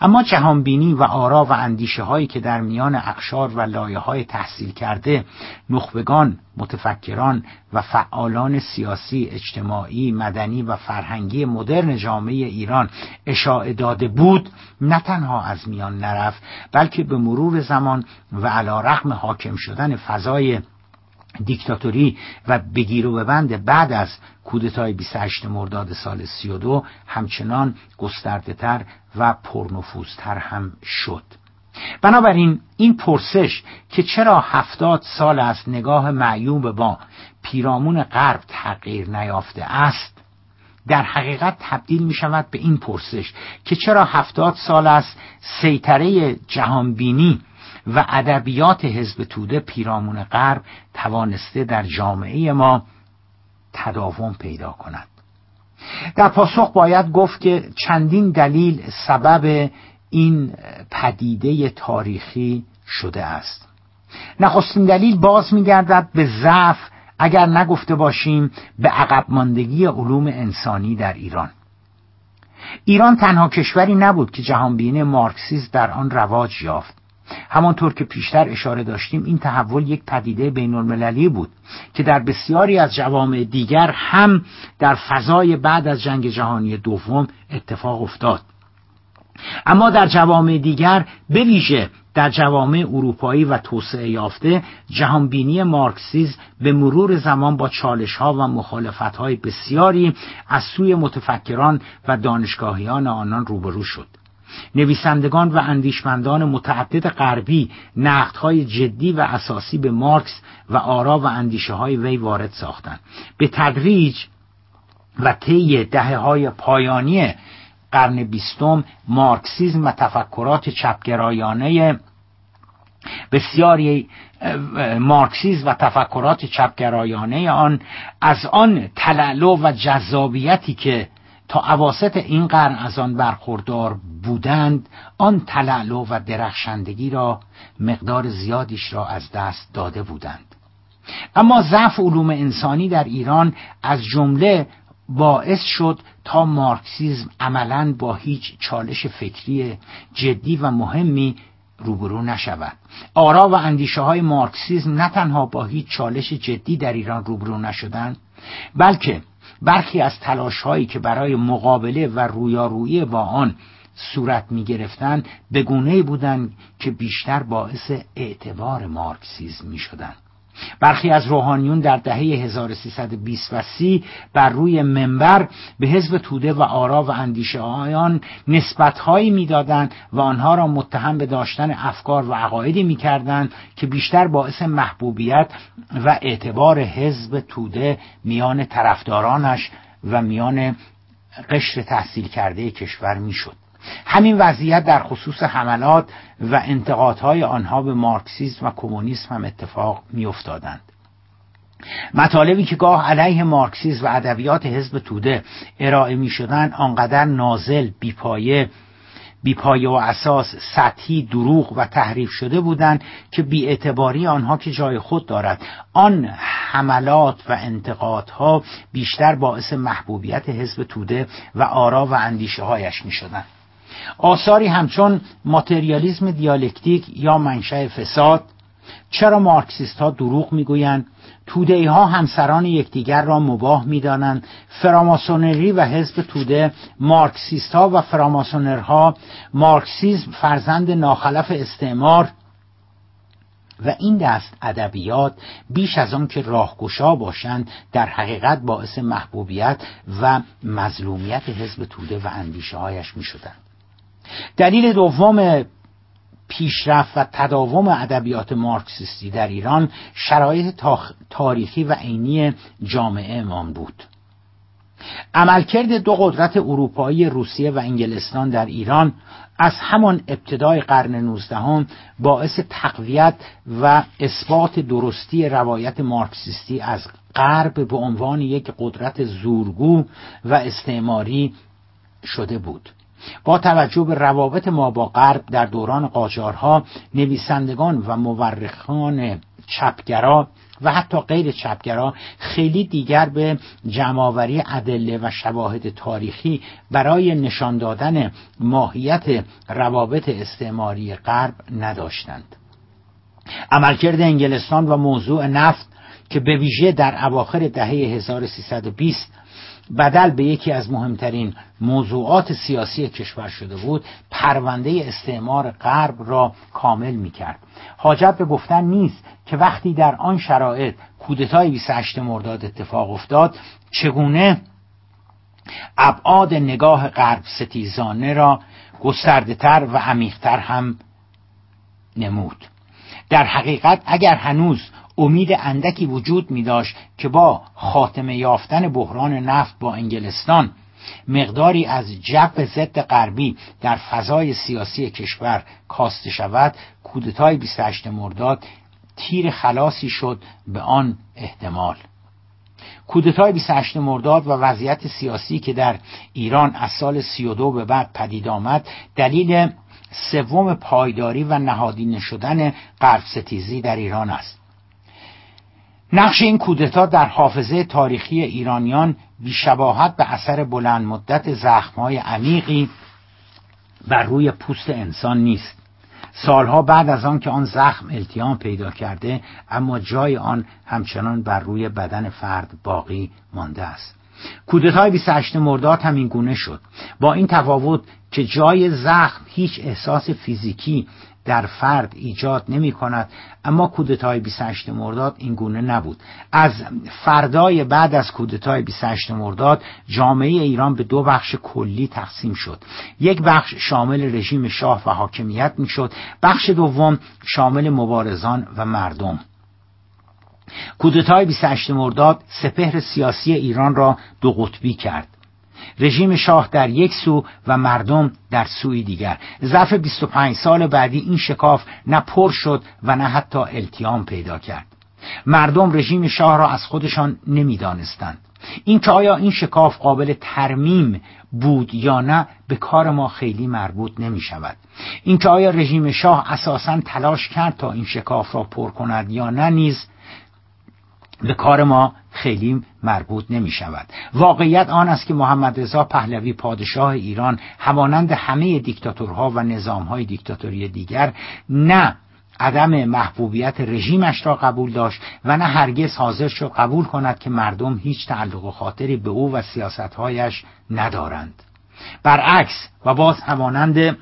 اما جهانبینی و آرا و اندیشه هایی که در میان اقشار و لایه های تحصیل کرده نخبگان، متفکران و فعالان سیاسی، اجتماعی، مدنی و فرهنگی مدرن جامعه ایران اشاعه داده بود نه تنها از میان نرفت بلکه به مرور زمان و علا رحم حاکم شدن فضای دیکتاتوری و بگیر و ببند بعد از کودتای 28 مرداد سال 32 همچنان گسترده تر و پرنفوذتر هم شد. بنابراین این پرسش که چرا هفتاد سال است نگاه معیوب با پیرامون غرب تغییر نیافته است در حقیقت تبدیل می شود به این پرسش که چرا هفتاد سال است سیطره جهانبینی و ادبیات حزب توده پیرامون غرب توانسته در جامعه ما تداوم پیدا کند. در پاسخ باید گفت که چندین دلیل سبب این پدیده تاریخی شده است. نخستین دلیل باز میگردد به ضعف اگر نگفته باشیم به عقب ماندگی علوم انسانی در ایران. ایران تنها کشوری نبود که جهانبینی مارکسیز در آن رواج یافت. همانطور که پیشتر اشاره داشتیم این تحول یک پدیده بین المللی بود که در بسیاری از جوامع دیگر هم در فضای بعد از جنگ جهانی دوم اتفاق افتاد. اما در جوامع دیگر به ویژه در جوامع اروپایی و توسعه یافته جهانبینی مارکسیز به مرور زمان با چالش ها و مخالفت های بسیاری از سوی متفکران و دانشگاهیان آنان روبرو شد. نویسندگان و اندیشمندان متعدد غربی نقدهای جدی و اساسی به مارکس و آرا و اندیشه های وی وارد ساختند. به تدریج و طی دهه های پایانی قرن بیستم مارکسیزم و تفکرات چپگرایانه بسیاری مارکسیز و تفکرات چپگرایانه آن از آن تلالو و جذابیتی که تا عواست این قرن از آن برخوردار بودند آن تلالو و درخشندگی را مقدار زیادیش را از دست داده بودند. اما ضعف علوم انسانی در ایران از جمله باعث شد تا مارکسیزم عملا با هیچ چالش فکری جدی و مهمی روبرو نشود. آرا و اندیشه های مارکسیزم نه تنها با هیچ چالش جدی در ایران روبرو نشدند بلکه برخی از تلاش هایی که برای مقابله و رویارویی با آن صورت می گرفتن به گونه بودند که بیشتر باعث اعتبار مارکسیزم می شدند برخی از روحانیون در دهه 1320 و 30 بر روی منبر به حزب توده و آرا و اندیشه آیان نسبتهایی می‌دادند و آنها را متهم به داشتن افکار و عقایدی می‌کردند که بیشتر باعث محبوبیت و اعتبار حزب توده میان طرفدارانش و میان قشر تحصیل کرده کشور می‌شد. همین وضعیت در خصوص حملات و انتقادهای آنها به مارکسیسم و کمونیسم هم اتفاق میافتادند. مطالبی که گاه علیه مارکسیسم و ادبیات حزب توده ارائه می آنقدر نازل بیپایه بیپایه و اساس سطحی دروغ و تحریف شده بودند که بیاعتباری آنها که جای خود دارد. آن حملات و انتقادها بیشتر باعث محبوبیت حزب توده و آرا و اندیشه هایش می شدند آثاری همچون ماتریالیزم دیالکتیک یا منشأ فساد. چرا مارکسیست ها دروغ می‌گویند؟ توده ها همسران یکدیگر را مباه می‌دانند. فراماسونری و حزب توده مارکسیست ها و فراماسونرها مارکسیزم فرزند ناخلف استعمار و این دست ادبیات بیش از آن که راهگشا باشند در حقیقت باعث محبوبیت و مظلومیت حزب توده و اندیشه هایش می شدند. دلیل دوم پیشرفت و تداوم ادبیات مارکسیستی در ایران شرایط تاریخی و عینی جامعه امان بود. عملکرد دو قدرت اروپایی روسیه و انگلستان در ایران از همان ابتدای قرن نوزدهم باعث تقویت و اثبات درستی روایت مارکسیستی از غرب به عنوان یک قدرت زورگو و استعماری شده بود. با توجه به روابط ما با غرب در دوران قاجارها نویسندگان و مورخان چپگرا و حتی غیر چپگرا خیلی دیگر به جمعآوری ادله و شواهد تاریخی برای نشان دادن ماهیت روابط استعماری غرب نداشتند. عملکرد انگلستان و موضوع نفت که به ویژه در اواخر دهه 1320 بدل به یکی از مهمترین موضوعات سیاسی کشور شده بود پرونده استعمار غرب را کامل می کرد حاجت به گفتن نیست که وقتی در آن شرایط کودتای 28 مرداد اتفاق افتاد چگونه ابعاد نگاه غرب ستیزانه را گسترده تر و عمیقتر هم نمود. در حقیقت اگر هنوز امید اندکی وجود می داشت که با خاتمه یافتن بحران نفت با انگلستان مقداری از جب ضد غربی در فضای سیاسی کشور کاسته شود کودتای 28 مرداد تیر خلاصی شد به آن احتمال. کودتای 28 مرداد و وضعیت سیاسی که در ایران از سال 32 به بعد پدید آمد دلیل سوم پایداری و نهادینه شدن غرب ستیزی در ایران است. نقش این کودتا در حافظه تاریخی ایرانیان بیشباهت به اثر بلند مدت زخمهای عمیقی بر روی پوست انسان نیست. سالها بعد از آن که آن زخم التیام پیدا کرده اما جای آن همچنان بر روی بدن فرد باقی مانده است. کودتای 28 مرداد هم این گونه شد. با این تفاوت که جای زخم هیچ احساس فیزیکی در فرد ایجاد نمی کند. اما کودتای 28 مرداد این گونه نبود. از فردای بعد از کودتای 28 مرداد جامعه ایران به دو بخش کلی تقسیم شد. یک بخش شامل رژیم شاه و حاکمیت می شد. بخش دوم شامل مبارزان و مردم. کودتای 28 مرداد سپهر سیاسی ایران را دو قطبی کرد. رژیم شاه در یک سو و مردم در سوی دیگر. ظرف 25 سال بعدی این شکاف نه پر شد و نه حتی التیام پیدا کرد. مردم رژیم شاه را از خودشان نمی‌دانستند. اینکه آیا این شکاف قابل ترمیم بود یا نه به کار ما خیلی مربوط نمی شود اینکه آیا رژیم شاه اساسا تلاش کرد تا این شکاف را پر کند یا نه نیز به کار ما خیلی مربوط نمی شود واقعیت آن است که محمد رضا پهلوی پادشاه ایران همانند همه دیکتاتورها و نظامهای دیکتاتوری دیگر نه عدم محبوبیت رژیمش را قبول داشت و نه هرگز حاضر شد قبول کند که مردم هیچ تعلق و خاطری به او و سیاستهایش ندارند. برعکس و باز همانند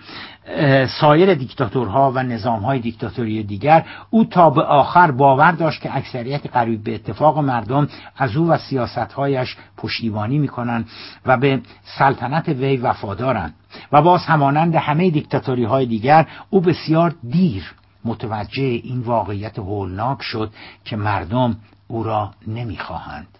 سایر دیکتاتورها و نظامهای دیکتاتوری دیگر او تا به آخر باور داشت که اکثریت قریب به اتفاق مردم از او و سیاستهایش پشتیبانی می‌کنند و به سلطنت وی وفادارند. و باز همانند همه دیکتاتوری های دیگر او بسیار دیر متوجه این واقعیت هولناک شد که مردم او را نمی‌خواهند.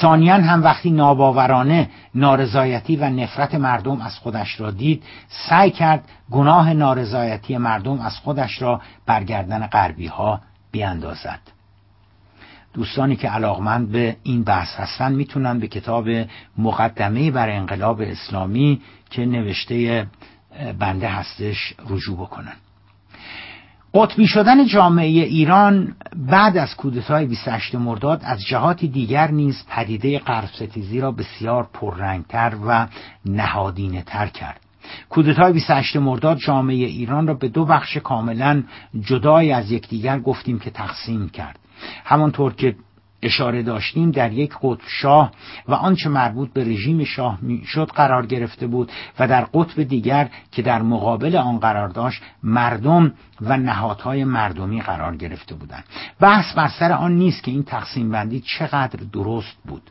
ثانیا هم وقتی ناباورانه نارضایتی و نفرت مردم از خودش را دید سعی کرد گناه نارضایتی مردم از خودش را برگردن غربی ها بیاندازد. دوستانی که علاقمند به این بحث هستند می‌تونن به کتاب مقدمه بر انقلاب اسلامی که نوشته بنده هستش رجوع بکنن قطبی شدن جامعه ایران بعد از کودتای 28 مرداد از جهات دیگر نیز پدیده غرب ستیزی را بسیار پررنگتر و نهادینه تر کرد. کودتای 28 مرداد جامعه ایران را به دو بخش کاملا جدای از یکدیگر گفتیم که تقسیم کرد. همانطور که اشاره داشتیم در یک قطب شاه و آنچه مربوط به رژیم شاه شد قرار گرفته بود و در قطب دیگر که در مقابل آن قرار داشت مردم و نهادهای مردمی قرار گرفته بودند. بحث بر سر آن نیست که این تقسیم بندی چقدر درست بود.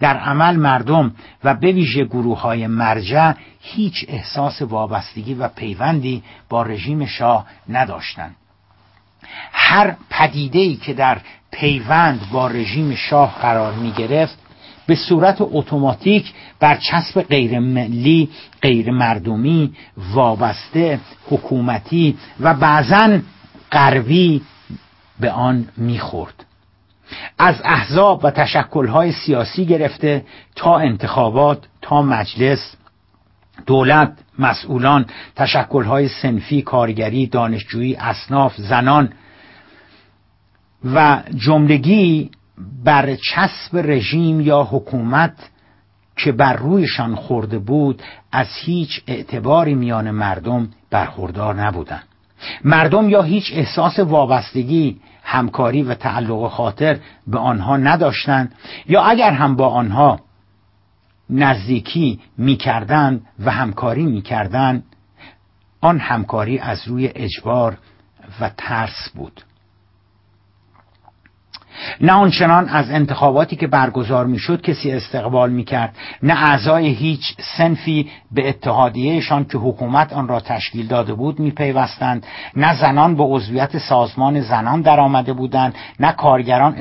در عمل مردم و به ویژه گروه های مرجع هیچ احساس وابستگی و پیوندی با رژیم شاه نداشتند. هر پدیده‌ای که در پیوند با رژیم شاه قرار می گرفت به صورت اتوماتیک بر چسب غیر ملی، غیر مردمی، وابسته، حکومتی و بعضا غربی به آن می‌خورد. از احزاب و تشکلهای سیاسی گرفته تا انتخابات تا مجلس دولت مسئولان تشکلهای سنفی کارگری دانشجویی اصناف زنان و جملگی بر چسب رژیم یا حکومت که بر رویشان خورده بود از هیچ اعتباری میان مردم برخوردار نبودند مردم یا هیچ احساس وابستگی همکاری و تعلق خاطر به آنها نداشتند یا اگر هم با آنها نزدیکی می‌کردند و همکاری می‌کردند آن همکاری از روی اجبار و ترس بود. نه آنچنان از انتخاباتی که برگزار می‌شد کسی استقبال می‌کرد نه اعضای هیچ سنفی به اتحادیهشان که حکومت آن را تشکیل داده بود میپیوستند نه زنان به عضویت سازمان زنان درآمده بودند نه کارگران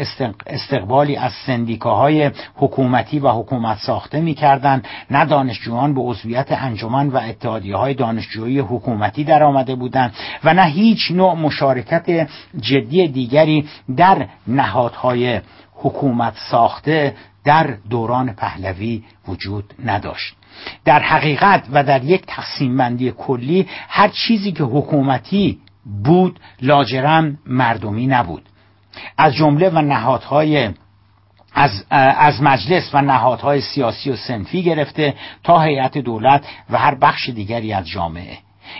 استقبالی از سندیکاهای حکومتی و حکومت ساخته می‌کردند نه دانشجویان به عضویت انجمن و اتحادیه های دانشجویی حکومتی درآمده بودند و نه هیچ نوع مشارکت جدی دیگری در نهاد نهادهای حکومت ساخته در دوران پهلوی وجود نداشت. در حقیقت و در یک تقسیم بندی کلی هر چیزی که حکومتی بود لاجرم مردمی نبود. از جمله و نهادهای از, از مجلس و نهادهای سیاسی و سنفی گرفته تا هیئت دولت و هر بخش دیگری از جامعه.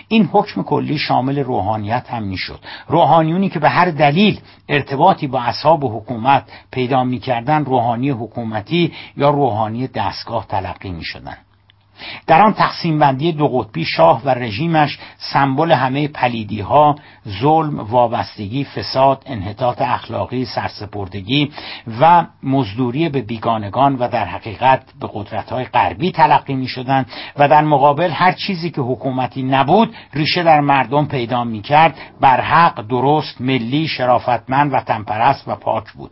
این حکم کلی شامل روحانیت هم می‌شد. روحانیونی که به هر دلیل ارتباطی با اصحاب حکومت پیدا می‌کردن روحانی حکومتی یا روحانی دستگاه تلقی می‌شدن. در آن تقسیم بندی دو قطبی شاه و رژیمش سمبل همه پلیدی ها ظلم وابستگی فساد انحطاط اخلاقی سرسپردگی و مزدوری به بیگانگان و در حقیقت به قدرت های غربی تلقی می شدن و در مقابل هر چیزی که حکومتی نبود ریشه در مردم پیدا می کرد بر حق درست ملی شرافتمند و تنپرست و پاک بود.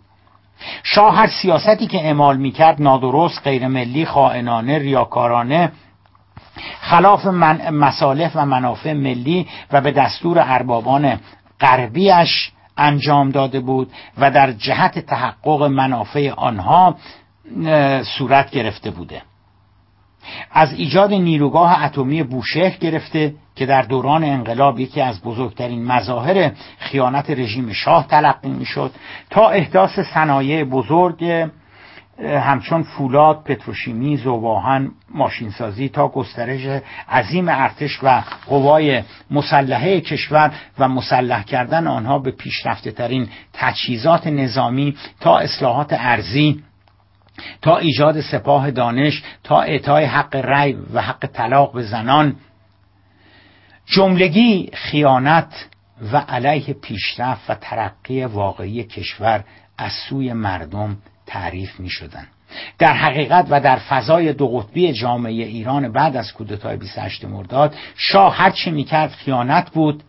شاه هر سیاستی که اعمال می‌کرد نادرست غیر ملی خائنانه ریاکارانه خلاف من مصالح و منافع ملی و به دستور اربابان غربیش انجام داده بود و در جهت تحقق منافع آنها صورت گرفته بوده. از ایجاد نیروگاه اتمی بوشهر گرفته که در دوران انقلاب یکی از بزرگترین مظاهر خیانت رژیم شاه تلقی می‌شد تا احداث صنایع بزرگ همچون فولاد، پتروشیمی، زوباهن، ماشینسازی تا گسترش عظیم ارتش و قوای مسلحه کشور و مسلح کردن آنها به پیشرفته ترین تجهیزات نظامی تا اصلاحات ارزی تا ایجاد سپاه دانش تا اعطای حق رأی و حق طلاق به زنان جملگی خیانت و علیه پیشرفت و ترقی واقعی کشور از سوی مردم تعریف می شدن. در حقیقت و در فضای دو قطبی جامعه ایران بعد از کودتای 28 مرداد شاه هر چه می‌کرد خیانت بود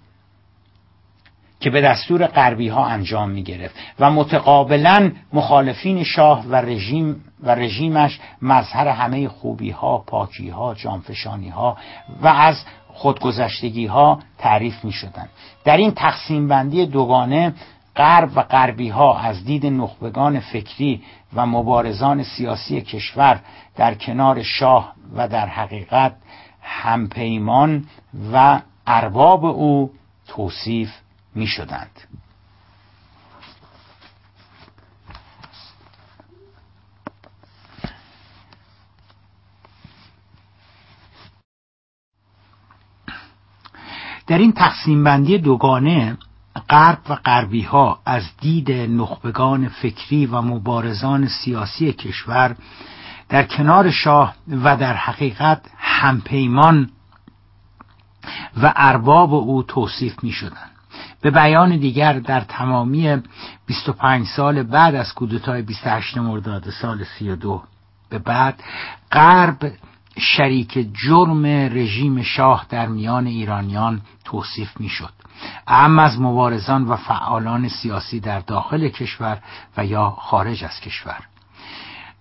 که به دستور غربی ها انجام می گرفت و متقابلا مخالفین شاه و رژیم و رژیمش مظهر همه خوبی ها پاکی ها جانفشانی ها و از خودگذشتگی ها تعریف می شدن. در این تقسیم بندی دوگانه غرب و غربی ها از دید نخبگان فکری و مبارزان سیاسی کشور در کنار شاه و در حقیقت همپیمان و ارباب او توصیف می شدند. در این تقسیم بندی دوگانه غرب و غربی ها از دید نخبگان فکری و مبارزان سیاسی کشور در کنار شاه و در حقیقت همپیمان و ارباب او توصیف می شدن. به بیان دیگر در تمامی 25 سال بعد از کودتای 28 مرداد سال 32 به بعد غرب شریک جرم رژیم شاه در میان ایرانیان توصیف می شد اهم از مبارزان و فعالان سیاسی در داخل کشور و یا خارج از کشور.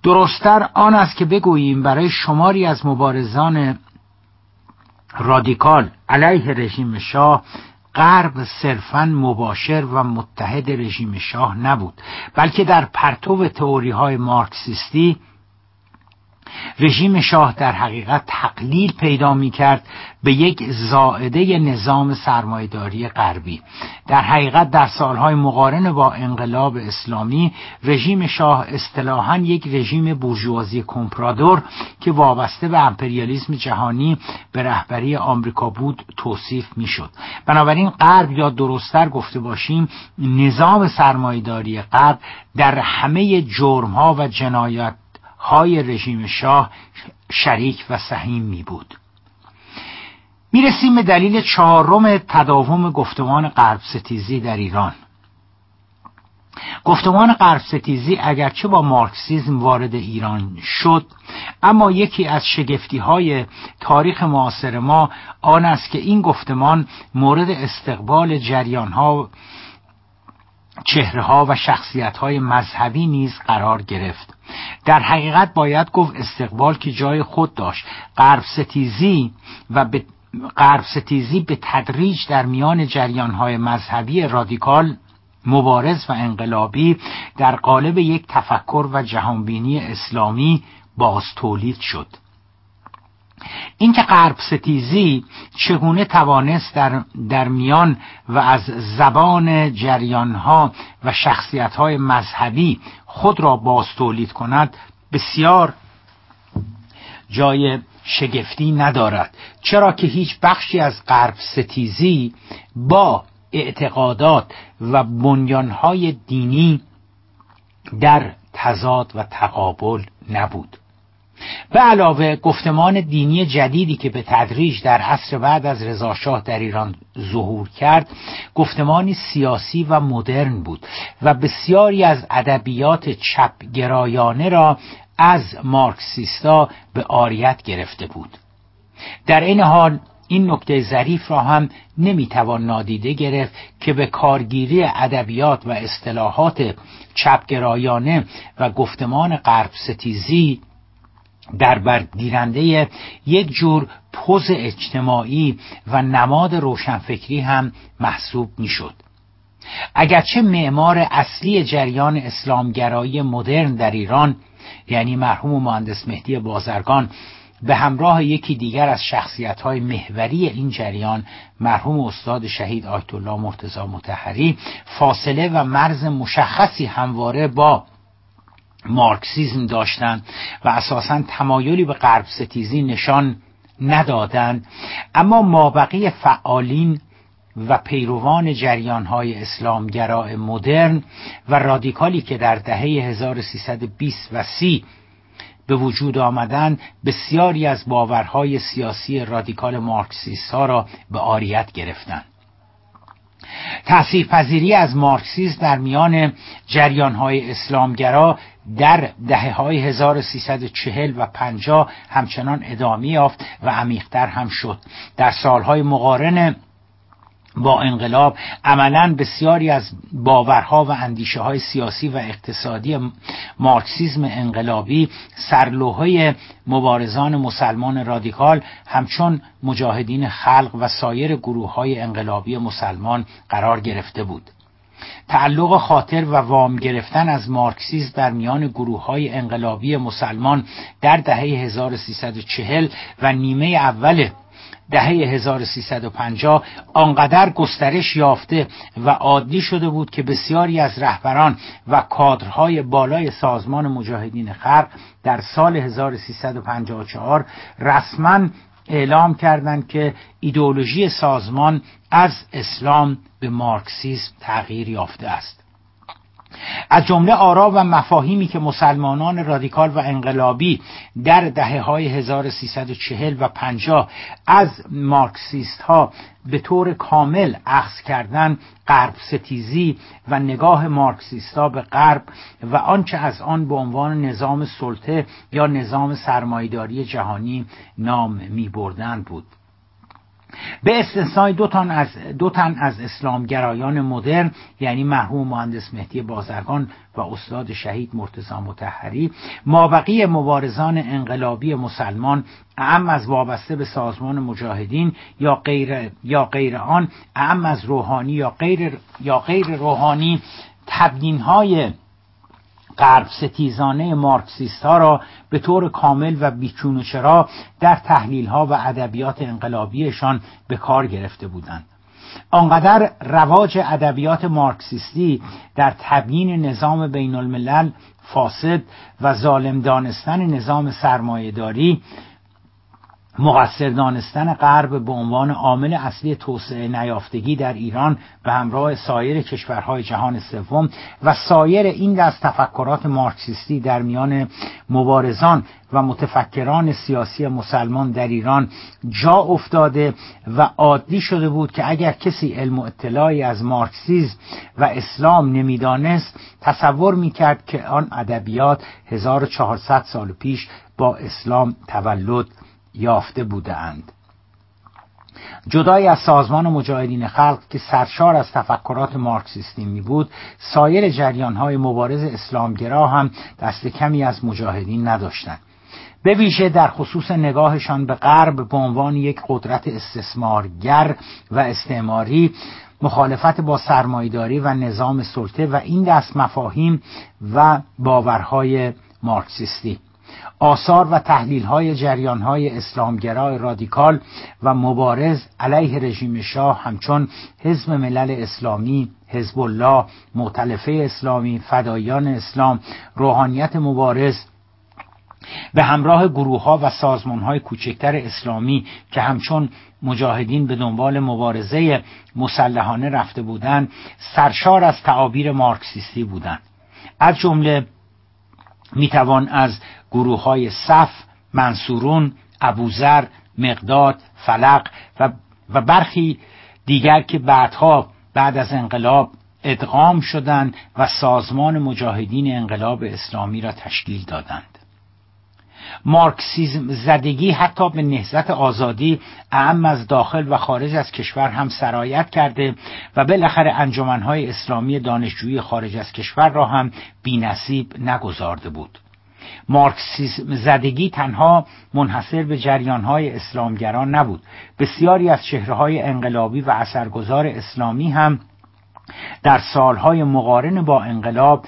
درستتر آن است که بگوییم برای شماری از مبارزان رادیکال علیه رژیم شاه غرب صرفا مباشر و متحد رژیم شاه نبود بلکه در پرتو تئوری های مارکسیستی رژیم شاه در حقیقت تقلیل پیدا می کرد به یک زائده نظام سرمایداری غربی. در حقیقت در سالهای مقارن با انقلاب اسلامی رژیم شاه اصطلاحا یک رژیم بورژوازی کمپرادور که وابسته به امپریالیسم جهانی به رهبری آمریکا بود توصیف می‌شد. بنابراین غرب یا درستتر گفته باشیم نظام سرمایداری غرب در همه جرم ها و جنایت های رژیم شاه شریک و سهیم می بود. می رسیم به دلیل چهارم تداوم گفتمان غرب ستیزی در ایران. گفتمان غرب ستیزی اگرچه با مارکسیزم وارد ایران شد اما یکی از شگفتی های تاریخ معاصر ما آن است که این گفتمان مورد استقبال جریان ها چهره ها و شخصیت های مذهبی نیز قرار گرفت. در حقیقت باید گفت استقبال که جای خود داشت. غرب ستیزی و به غرب ستیزی به تدریج در میان جریان های مذهبی رادیکال مبارز و انقلابی در قالب یک تفکر و جهانبینی اسلامی باز تولید شد. اینکه غرب ستیزی چگونه توانست در, در میان و از زبان جریانها و شخصیتهای مذهبی خود را باز تولید کند بسیار جای شگفتی ندارد. چرا که هیچ بخشی از غرب ستیزی با اعتقادات و بنیانهای دینی در تضاد و تقابل نبود. به علاوه گفتمان دینی جدیدی که به تدریج در عصر بعد از رضاشاه در ایران ظهور کرد گفتمانی سیاسی و مدرن بود و بسیاری از ادبیات چپ گرایانه را از مارکسیستا به آریت گرفته بود. در این حال این نکته ظریف را هم نمی‌توان نادیده گرفت که به کارگیری ادبیات و اصطلاحات چپگرایانه و گفتمان غرب ستیزی در برگیرنده یک جور پوز اجتماعی و نماد روشنفکری هم محسوب می‌شد. اگرچه معمار اصلی جریان اسلامگرایی مدرن در ایران یعنی مرحوم مهندس مهدی بازرگان به همراه یکی دیگر از شخصیت های محوری این جریان مرحوم استاد شهید آیت الله مرتضی متحری فاصله و مرز مشخصی همواره با مارکسیزم داشتند و اساسا تمایلی به غرب ستیزی نشان ندادند اما مابقی فعالین و پیروان جریان های اسلامگرا مدرن و رادیکالی که در دهه 1320 و 30 به وجود آمدن بسیاری از باورهای سیاسی رادیکال مارکسیست ها را به آریت گرفتند تأثیر پذیری از مارکسیسم در میان جریان های اسلامگرا در دهه های 1340 و 50 همچنان ادامه یافت و عمیقتر هم شد. در سالهای مقارن با انقلاب عملا بسیاری از باورها و اندیشه های سیاسی و اقتصادی مارکسیزم انقلابی سرلوحه مبارزان مسلمان رادیکال همچون مجاهدین خلق و سایر گروه های انقلابی مسلمان قرار گرفته بود. تعلق خاطر و وام گرفتن از مارکسیزم در میان گروه های انقلابی مسلمان در دهه 1340 و نیمه اول دهه 1350 آنقدر گسترش یافته و عادی شده بود که بسیاری از رهبران و کادرهای بالای سازمان مجاهدین خلق در سال 1354 رسما اعلام کردند که ایدئولوژی سازمان از اسلام به مارکسیسم تغییر یافته است. از جمله آرا و مفاهیمی که مسلمانان رادیکال و انقلابی در دهه های 1340 و 50 از مارکسیست ها به طور کامل اخذ کردن غرب ستیزی و نگاه مارکسیستا به غرب و آنچه از آن به عنوان نظام سلطه یا نظام سرمایداری جهانی نام می بردن بود. به استثنای دو تن از دو تن از اسلامگرایان مدرن یعنی مرحوم مهندس مهدی بازرگان و استاد شهید مرتضی متحری مابقی مبارزان انقلابی مسلمان اعم از وابسته به سازمان مجاهدین یا غیر یا غیر آن اعم از روحانی یا غیر یا غیر روحانی تبیین های غرب ستیزانه مارکسیست ها را به طور کامل و بیچون و چرا در تحلیل ها و ادبیات انقلابیشان به کار گرفته بودند. آنقدر رواج ادبیات مارکسیستی در تبیین نظام بین الملل فاسد و ظالم دانستن نظام سرمایهداری مقصر دانستن غرب به عنوان عامل اصلی توسعه نیافتگی در ایران به همراه سایر کشورهای جهان سوم و سایر این دست تفکرات مارکسیستی در میان مبارزان و متفکران سیاسی مسلمان در ایران جا افتاده و عادی شده بود که اگر کسی علم و اطلاعی از مارکسیزم و اسلام نمی‌دانست تصور می‌کرد که آن ادبیات 1400 سال پیش با اسلام تولد یافته بودند. جدای از سازمان مجاهدین خلق که سرشار از تفکرات مارکسیستی می بود سایر جریان های مبارز اسلامگرا هم دست کمی از مجاهدین نداشتند. به ویژه در خصوص نگاهشان به غرب به عنوان یک قدرت استثمارگر و استعماری مخالفت با سرمایداری و نظام سلطه و این دست مفاهیم و باورهای مارکسیستی. آثار و تحلیل های جریان های اسلامگرای رادیکال و مبارز علیه رژیم شاه همچون حزب ملل اسلامی حزب الله معتلفه اسلامی فدایان اسلام روحانیت مبارز به همراه گروه ها و سازمان های کوچکتر اسلامی که همچون مجاهدین به دنبال مبارزه مسلحانه رفته بودند سرشار از تعابیر مارکسیستی بودند. از جمله می‌توان از گروه های صف، منصورون، ابوذر، مقداد، فلق و, و برخی دیگر که بعدها بعد از انقلاب ادغام شدند و سازمان مجاهدین انقلاب اسلامی را تشکیل دادند. مارکسیزم زدگی حتی به نهزت آزادی اعم از داخل و خارج از کشور هم سرایت کرده و بالاخره انجمنهای اسلامی دانشجویی خارج از کشور را هم بینصیب نگذارده بود. مارکسیسم زدگی تنها منحصر به جریانهای اسلامگران نبود. بسیاری از چهرههای انقلابی و اثرگذار اسلامی هم در سالهای مقارن با انقلاب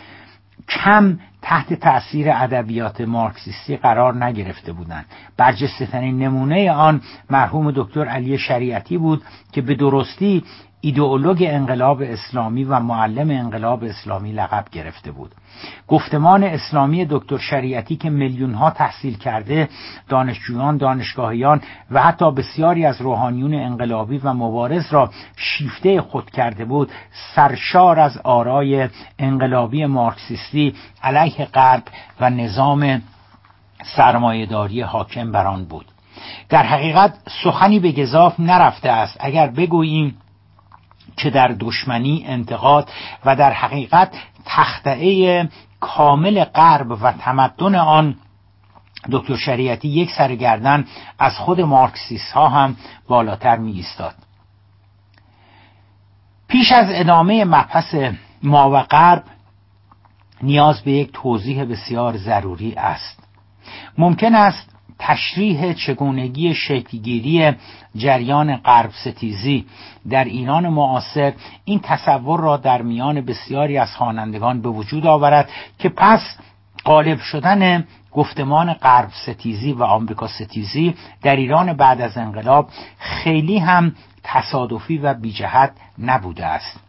کم تحت تأثیر ادبیات مارکسیستی قرار نگرفته بودند. برجسته ترین نمونه آن مرحوم دکتر علی شریعتی بود که به درستی ایدئولوگ انقلاب اسلامی و معلم انقلاب اسلامی لقب گرفته بود. گفتمان اسلامی دکتر شریعتی که میلیون ها تحصیل کرده دانشجویان دانشگاهیان و حتی بسیاری از روحانیون انقلابی و مبارز را شیفته خود کرده بود سرشار از آرای انقلابی مارکسیستی علیه غرب و نظام سرمایهداری حاکم بر آن بود. در حقیقت سخنی به گذاف نرفته است. اگر بگوییم که در دشمنی انتقاد و در حقیقت تختعه کامل غرب و تمدن آن دکتر شریعتی یک سرگردن از خود مارکسیس ها هم بالاتر می ایستاد پیش از ادامه مبحث ما و غرب نیاز به یک توضیح بسیار ضروری است. ممکن است تشریح چگونگی شکلگیری جریان غرب ستیزی در ایران معاصر این تصور را در میان بسیاری از خوانندگان به وجود آورد که پس غالب شدن گفتمان غرب ستیزی و آمریکا ستیزی در ایران بعد از انقلاب خیلی هم تصادفی و بیجهت نبوده است.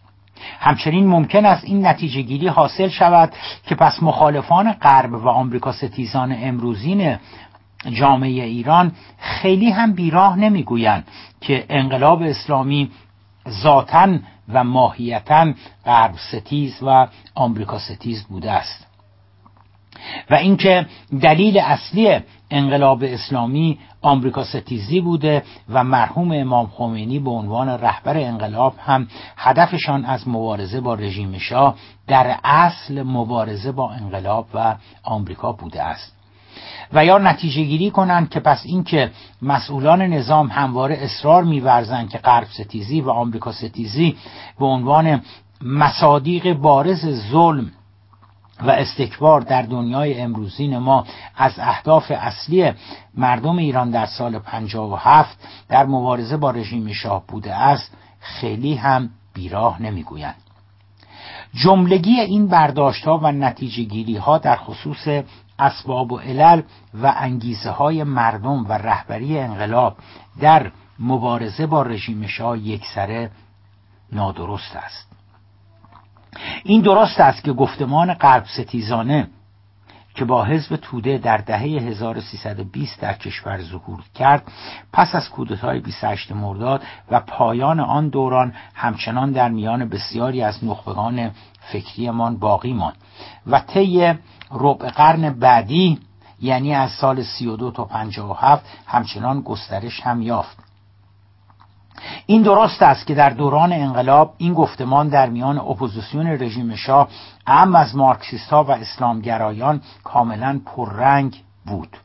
همچنین ممکن است این نتیجه گیری حاصل شود که پس مخالفان غرب و آمریکا ستیزان امروزین جامعه ایران خیلی هم بیراه نمی‌گویند که انقلاب اسلامی ذاتا و ماهیتا غرب ستیز و آمریکا ستیز بوده است. و اینکه دلیل اصلی انقلاب اسلامی آمریکا ستیزی بوده و مرحوم امام خمینی به عنوان رهبر انقلاب هم هدفشان از مبارزه با رژیم شاه در اصل مبارزه با انقلاب و آمریکا بوده است. و یا نتیجه گیری کنند که پس اینکه مسئولان نظام همواره اصرار میورزند که غرب ستیزی و آمریکا ستیزی به عنوان مصادیق بارز ظلم و استکبار در دنیای امروزین ما از اهداف اصلی مردم ایران در سال 57 در مبارزه با رژیم شاه بوده است خیلی هم بیراه نمی‌گویند. جملگی این برداشت ها و نتیجه گیری ها در خصوص اسباب و علل و انگیزه های مردم و رهبری انقلاب در مبارزه با رژیم شاه یکسره نادرست است. این درست است که گفتمان غرب ستیزانه که با حزب توده در دهه 1320 در کشور ظهور کرد پس از کودتای 28 مرداد و پایان آن دوران همچنان در میان بسیاری از نخبگان فکریمان باقی ماند و طی ربع قرن بعدی یعنی از سال 32 تا 57 همچنان گسترش هم یافت. این درست است که در دوران انقلاب این گفتمان در میان اپوزیسیون رژیم شاه اعم از مارکسیست ها و اسلامگرایان کاملا پررنگ بود.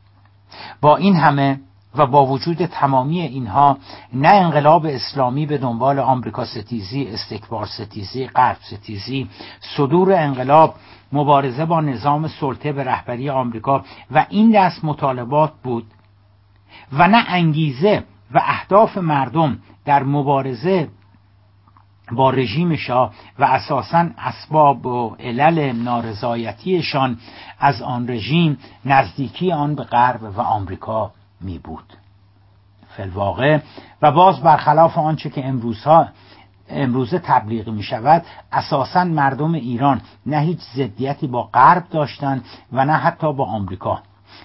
با این همه و با وجود تمامی اینها نه انقلاب اسلامی به دنبال آمریکا ستیزی استکبار ستیزی غرب ستیزی صدور انقلاب مبارزه با نظام سلطه به رهبری آمریکا و این دست مطالبات بود و نه انگیزه و اهداف مردم در مبارزه با رژیم شاه و اساسا اسباب و علل نارضایتیشان از آن رژیم نزدیکی آن به غرب و آمریکا می بود فلواقع و باز برخلاف آنچه که امروزها امروزه تبلیغ می شود اساسا مردم ایران نه هیچ ضدیتی با غرب داشتند و نه حتی با آمریکا.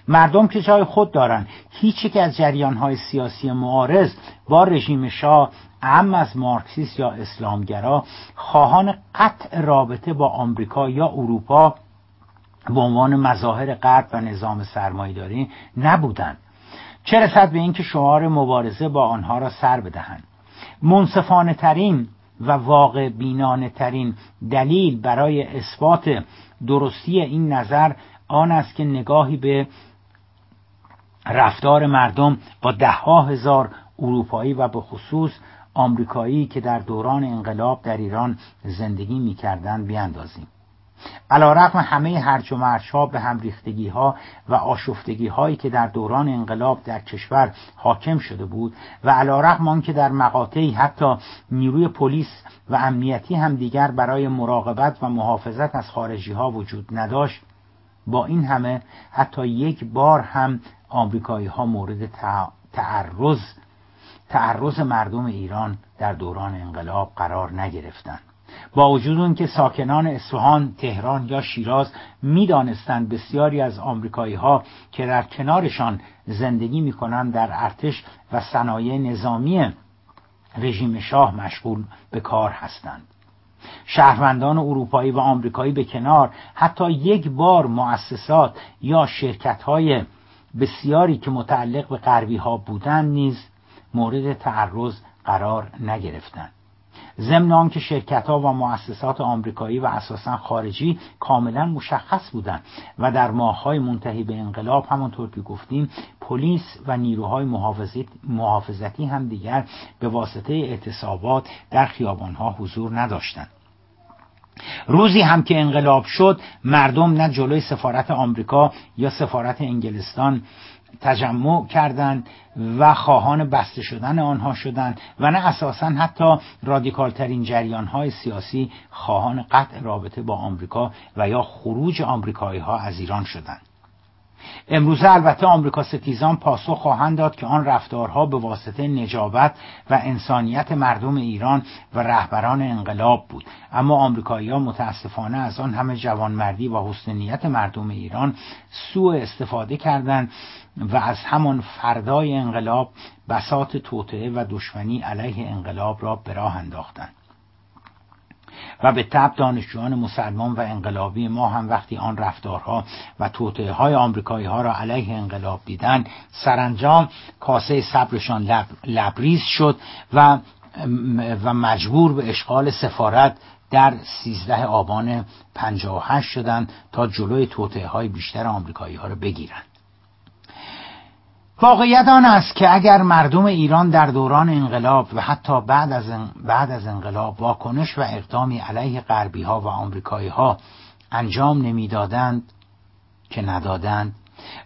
مردم که جای خود دارند هیچ که از جریانهای سیاسی معارض با رژیم شاه ام از مارکسیست یا اسلامگرا خواهان قطع رابطه با آمریکا یا اروپا به عنوان مظاهر غرب و نظام سرمایهداری نبودند چه رسد به اینکه شعار مبارزه با آنها را سر بدهند؟ منصفانه ترین و واقع بینانه ترین دلیل برای اثبات درستی این نظر آن است که نگاهی به رفتار مردم با دهها هزار اروپایی و به خصوص آمریکایی که در دوران انقلاب در ایران زندگی می‌کردند بیاندازیم. علا رقم همه هرج و مرچ به هم ریختگی ها و آشفتگی هایی که در دوران انقلاب در کشور حاکم شده بود و علا رقم آنکه در مقاطعی حتی نیروی پلیس و امنیتی هم دیگر برای مراقبت و محافظت از خارجی ها وجود نداشت با این همه حتی یک بار هم آمریکایی ها مورد تعرض تعرض مردم ایران در دوران انقلاب قرار نگرفتند. با وجود اون که ساکنان اصفهان، تهران یا شیراز می‌دانستند بسیاری از آمریکایی ها که در کنارشان زندگی می‌کنند در ارتش و صنایع نظامی رژیم شاه مشغول به کار هستند. شهروندان اروپایی و آمریکایی به کنار حتی یک بار مؤسسات یا شرکت های بسیاری که متعلق به غربی ها بودند نیز مورد تعرض قرار نگرفتند. ضمن آنکه شرکت ها و مؤسسات آمریکایی و اساسا خارجی کاملا مشخص بودند و در های منتهی به انقلاب همانطور که گفتیم پلیس و نیروهای محافظتی هم دیگر به واسطه اعتصابات در ها حضور نداشتند. روزی هم که انقلاب شد مردم نه جلوی سفارت آمریکا یا سفارت انگلستان تجمع کردند و خواهان بسته شدن آنها شدند و نه اساسا حتی رادیکال ترین جریان های سیاسی خواهان قطع رابطه با آمریکا و یا خروج آمریکایی ها از ایران شدند. امروزه البته آمریکا ستیزان پاسخ خواهند داد که آن رفتارها به واسطه نجابت و انسانیت مردم ایران و رهبران انقلاب بود. اما آمریکایی‌ها متاسفانه از آن همه جوانمردی و حسن مردم ایران سوء استفاده کردند و از همان فردای انقلاب بسات توطعه و دشمنی علیه انقلاب را به راه انداختند. و به تب دانشجویان مسلمان و انقلابی ما هم وقتی آن رفتارها و توطعه های آمریکایی ها را علیه انقلاب دیدن سرانجام کاسه صبرشان لب، لبریز شد و و مجبور به اشغال سفارت در 13 آبان 58 شدند تا جلوی توطعه های بیشتر آمریکایی ها را بگیرند. واقعیت آن است که اگر مردم ایران در دوران انقلاب و حتی بعد از, بعد از انقلاب واکنش و اقدامی علیه غربی ها و آمریکایی ها انجام نمی‌دادند که ندادند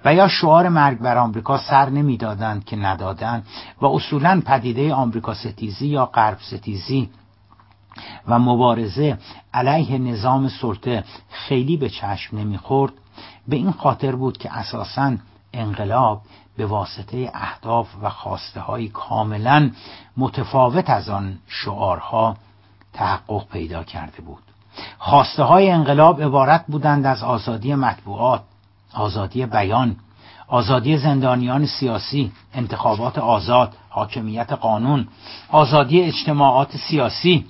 و یا شعار مرگ بر آمریکا سر نمی‌دادند که ندادند و اصولا پدیده آمریکا ستیزی یا غرب ستیزی و مبارزه علیه نظام سلطه خیلی به چشم نمی‌خورد به این خاطر بود که اساساً انقلاب به واسطه اهداف و خواسته های کاملا متفاوت از آن شعارها تحقق پیدا کرده بود. خواسته های انقلاب عبارت بودند از آزادی مطبوعات آزادی بیان آزادی زندانیان سیاسی انتخابات آزاد حاکمیت قانون آزادی اجتماعات سیاسی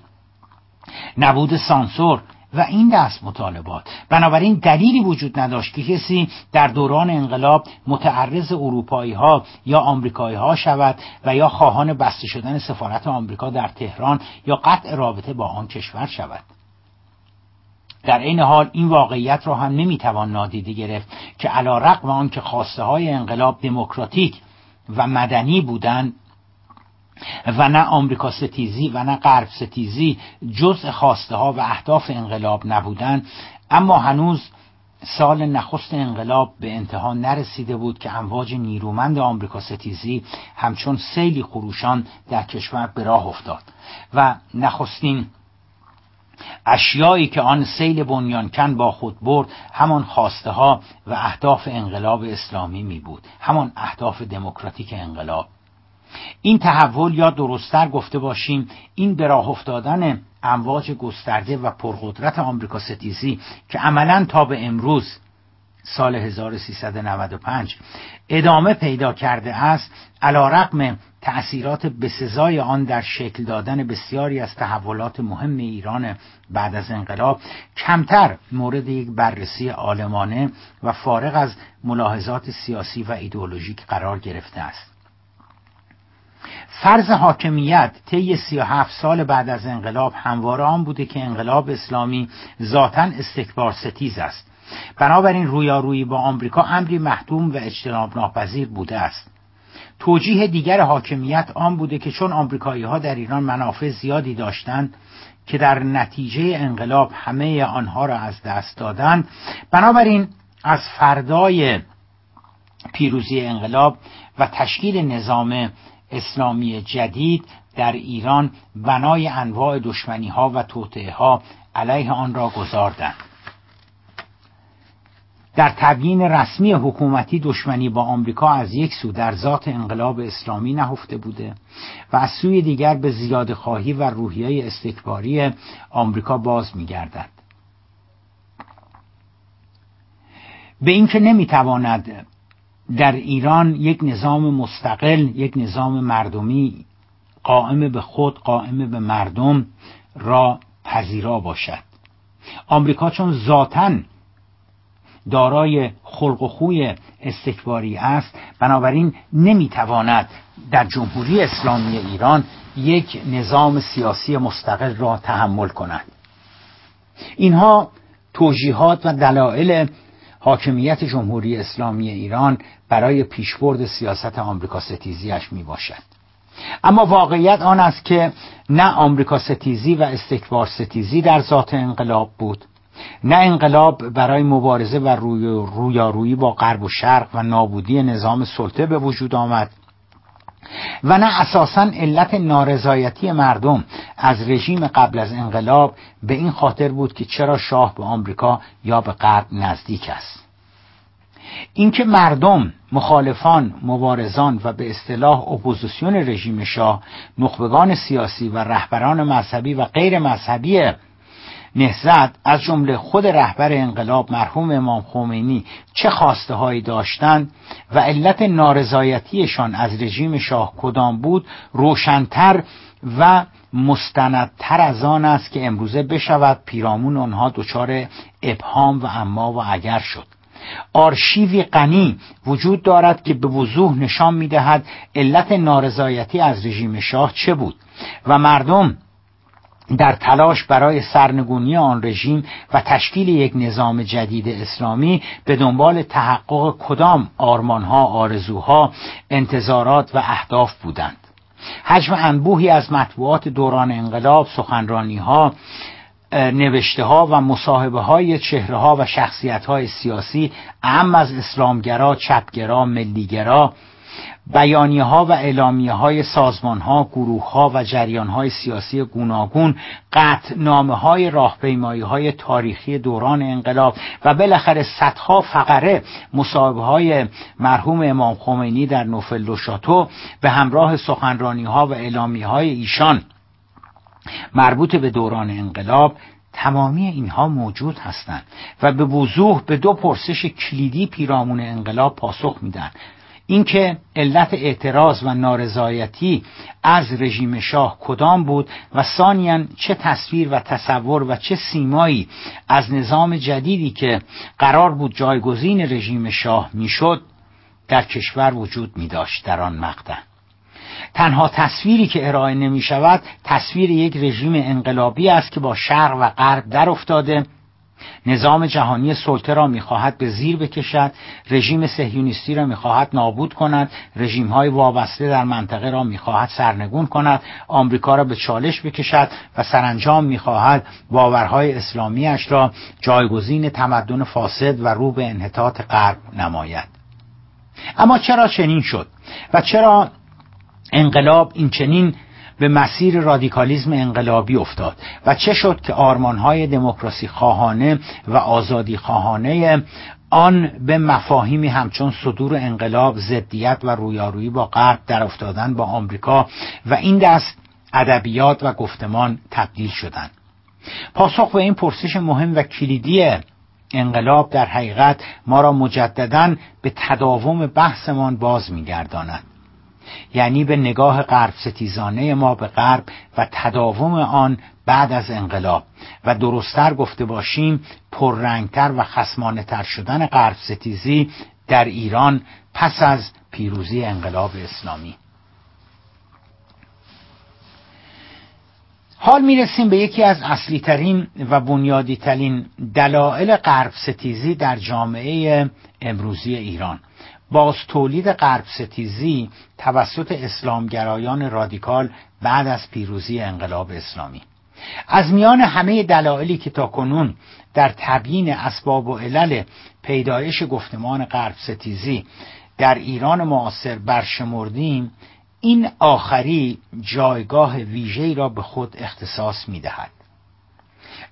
نبود سانسور و این دست مطالبات. بنابراین دلیلی وجود نداشت که کسی در دوران انقلاب متعرض اروپایی ها یا آمریکایی ها شود و یا خواهان بسته شدن سفارت آمریکا در تهران یا قطع رابطه با آن کشور شود. در این حال این واقعیت را هم نمی‌توان نادیده گرفت که علا رقم آن که خواسته های انقلاب دموکراتیک و مدنی بودند و نه آمریکا ستیزی و نه غرب ستیزی جزء خواسته ها و اهداف انقلاب نبودند اما هنوز سال نخست انقلاب به انتها نرسیده بود که امواج نیرومند آمریکا ستیزی همچون سیلی خروشان در کشور به راه افتاد. و نخستین اشیایی که آن سیل بنیانکن با خود برد همان خواسته ها و اهداف انقلاب اسلامی می بود همان اهداف دموکراتیک انقلاب. این تحول یا درستتر گفته باشیم این به راه افتادن امواج گسترده و پرقدرت آمریکا ستیزی که عملا تا به امروز سال 1395 ادامه پیدا کرده است علا رقم تأثیرات بسزای آن در شکل دادن بسیاری از تحولات مهم ایران بعد از انقلاب کمتر مورد یک بررسی آلمانه و فارغ از ملاحظات سیاسی و ایدئولوژیک قرار گرفته است. فرض حاکمیت طی 37 سال بعد از انقلاب همواره آن بوده که انقلاب اسلامی ذاتا استکبار ستیز است. بنابراین رویارویی با آمریکا امری محتوم و اجتناب ناپذیر بوده است. توجیه دیگر حاکمیت آن بوده که چون آمریکایی ها در ایران منافع زیادی داشتند که در نتیجه انقلاب همه آنها را از دست دادند بنابراین از فردای پیروزی انقلاب و تشکیل نظام اسلامی جدید در ایران بنای انواع دشمنی ها و توطعه ها علیه آن را گذاردند. در تبیین رسمی حکومتی دشمنی با آمریکا از یک سو در ذات انقلاب اسلامی نهفته بوده و از سوی دیگر به زیاد خواهی و روحیه استکباری آمریکا باز میگردد. به اینکه نمی‌تواند در ایران یک نظام مستقل یک نظام مردمی قائم به خود قائم به مردم را پذیرا باشد. آمریکا چون ذاتا دارای خلق و خوی استکباری است بنابراین نمی‌تواند در جمهوری اسلامی ایران یک نظام سیاسی مستقل را تحمل کند. اینها توجیهات و دلایل حاکمیت جمهوری اسلامی ایران برای پیشبرد سیاست آمریکا ستیزیش می باشد اما واقعیت آن است که نه آمریکا ستیزی و استکبار ستیزی در ذات انقلاب بود نه انقلاب برای مبارزه و رویارویی با غرب و شرق و نابودی نظام سلطه به وجود آمد. و نه اساسا علت نارضایتی مردم. از رژیم قبل از انقلاب به این خاطر بود که چرا شاه به آمریکا یا به غرب نزدیک است. اینکه مردم مخالفان مبارزان و به اصطلاح اپوزیسیون رژیم شاه نخبگان سیاسی و رهبران مذهبی و غیر مذهبی نهزت از جمله خود رهبر انقلاب مرحوم امام خمینی چه خواسته هایی داشتند و علت نارضایتیشان از رژیم شاه کدام بود روشنتر و مستندتر از آن است که امروزه بشود پیرامون آنها دچار ابهام و اما و اگر شد. آرشیوی غنی وجود دارد که به وضوح نشان می‌دهد علت نارضایتی از رژیم شاه چه بود و مردم در تلاش برای سرنگونی آن رژیم و تشکیل یک نظام جدید اسلامی به دنبال تحقق کدام آرمانها، آرزوها، انتظارات و اهداف بودند. حجم انبوهی از مطبوعات دوران انقلاب، سخنرانیها، نوشته ها و مصاحبه های چهره ها و شخصیت های سیاسی اهم از اسلامگرا، چپگرا، ملیگرا بیانیه ها و اعلامیه های سازمان ها، گروه ها و جریان های سیاسی گوناگون نامه های راهپیمایی های تاریخی دوران انقلاب و بالاخره صدها فقره مصاحبه های مرحوم امام خمینی در نوفل و شاتو به همراه سخنرانی ها و اعلامیه های ایشان مربوط به دوران انقلاب تمامی اینها موجود هستند و به وضوح به دو پرسش کلیدی پیرامون انقلاب پاسخ میدن اینکه علت اعتراض و نارضایتی از رژیم شاه کدام بود و ثانیا چه تصویر و تصور و چه سیمایی از نظام جدیدی که قرار بود جایگزین رژیم شاه می‌شد در کشور وجود می داشت در آن مقطع. تنها تصویری که ارائه نمی شود تصویر یک رژیم انقلابی است که با شرق و غرب در افتاده نظام جهانی سلطه را می‌خواهد به زیر بکشد رژیم سهیونیستی را می‌خواهد نابود کند رژیم های وابسته در منطقه را می‌خواهد سرنگون کند آمریکا را به چالش بکشد و سرانجام می‌خواهد باورهای اسلامیش را جایگزین تمدن فاسد و رو به انحطاط غرب نماید. اما چرا چنین شد؟ و چرا انقلاب این چنین به مسیر رادیکالیزم انقلابی افتاد و چه شد که آرمانهای دموکراسی خواهانه و آزادی خواهانه آن به مفاهیمی همچون صدور انقلاب ضدیت و رویارویی با غرب در افتادن با آمریکا و این دست ادبیات و گفتمان تبدیل شدند. پاسخ به این پرسش مهم و کلیدی انقلاب در حقیقت ما را مجددا به تداوم بحثمان باز میگرداند. یعنی به نگاه غرب ستیزانه ما به غرب و تداوم آن بعد از انقلاب. و درستتر گفته باشیم پررنگتر و خسمانه تر شدن غرب ستیزی در ایران پس از پیروزی انقلاب اسلامی. حال می‌رسیم به یکی از اصلی ترین و بنیادی ترین دلایل غرب ستیزی در جامعه امروزی ایران. باز تولید غرب ستیزی توسط اسلامگرایان رادیکال بعد از پیروزی انقلاب اسلامی از میان همه دلایلی که تا کنون در تبیین اسباب و علل پیدایش گفتمان غرب ستیزی در ایران معاصر برشمردیم این آخری جایگاه ویژه‌ای را به خود اختصاص می‌دهد.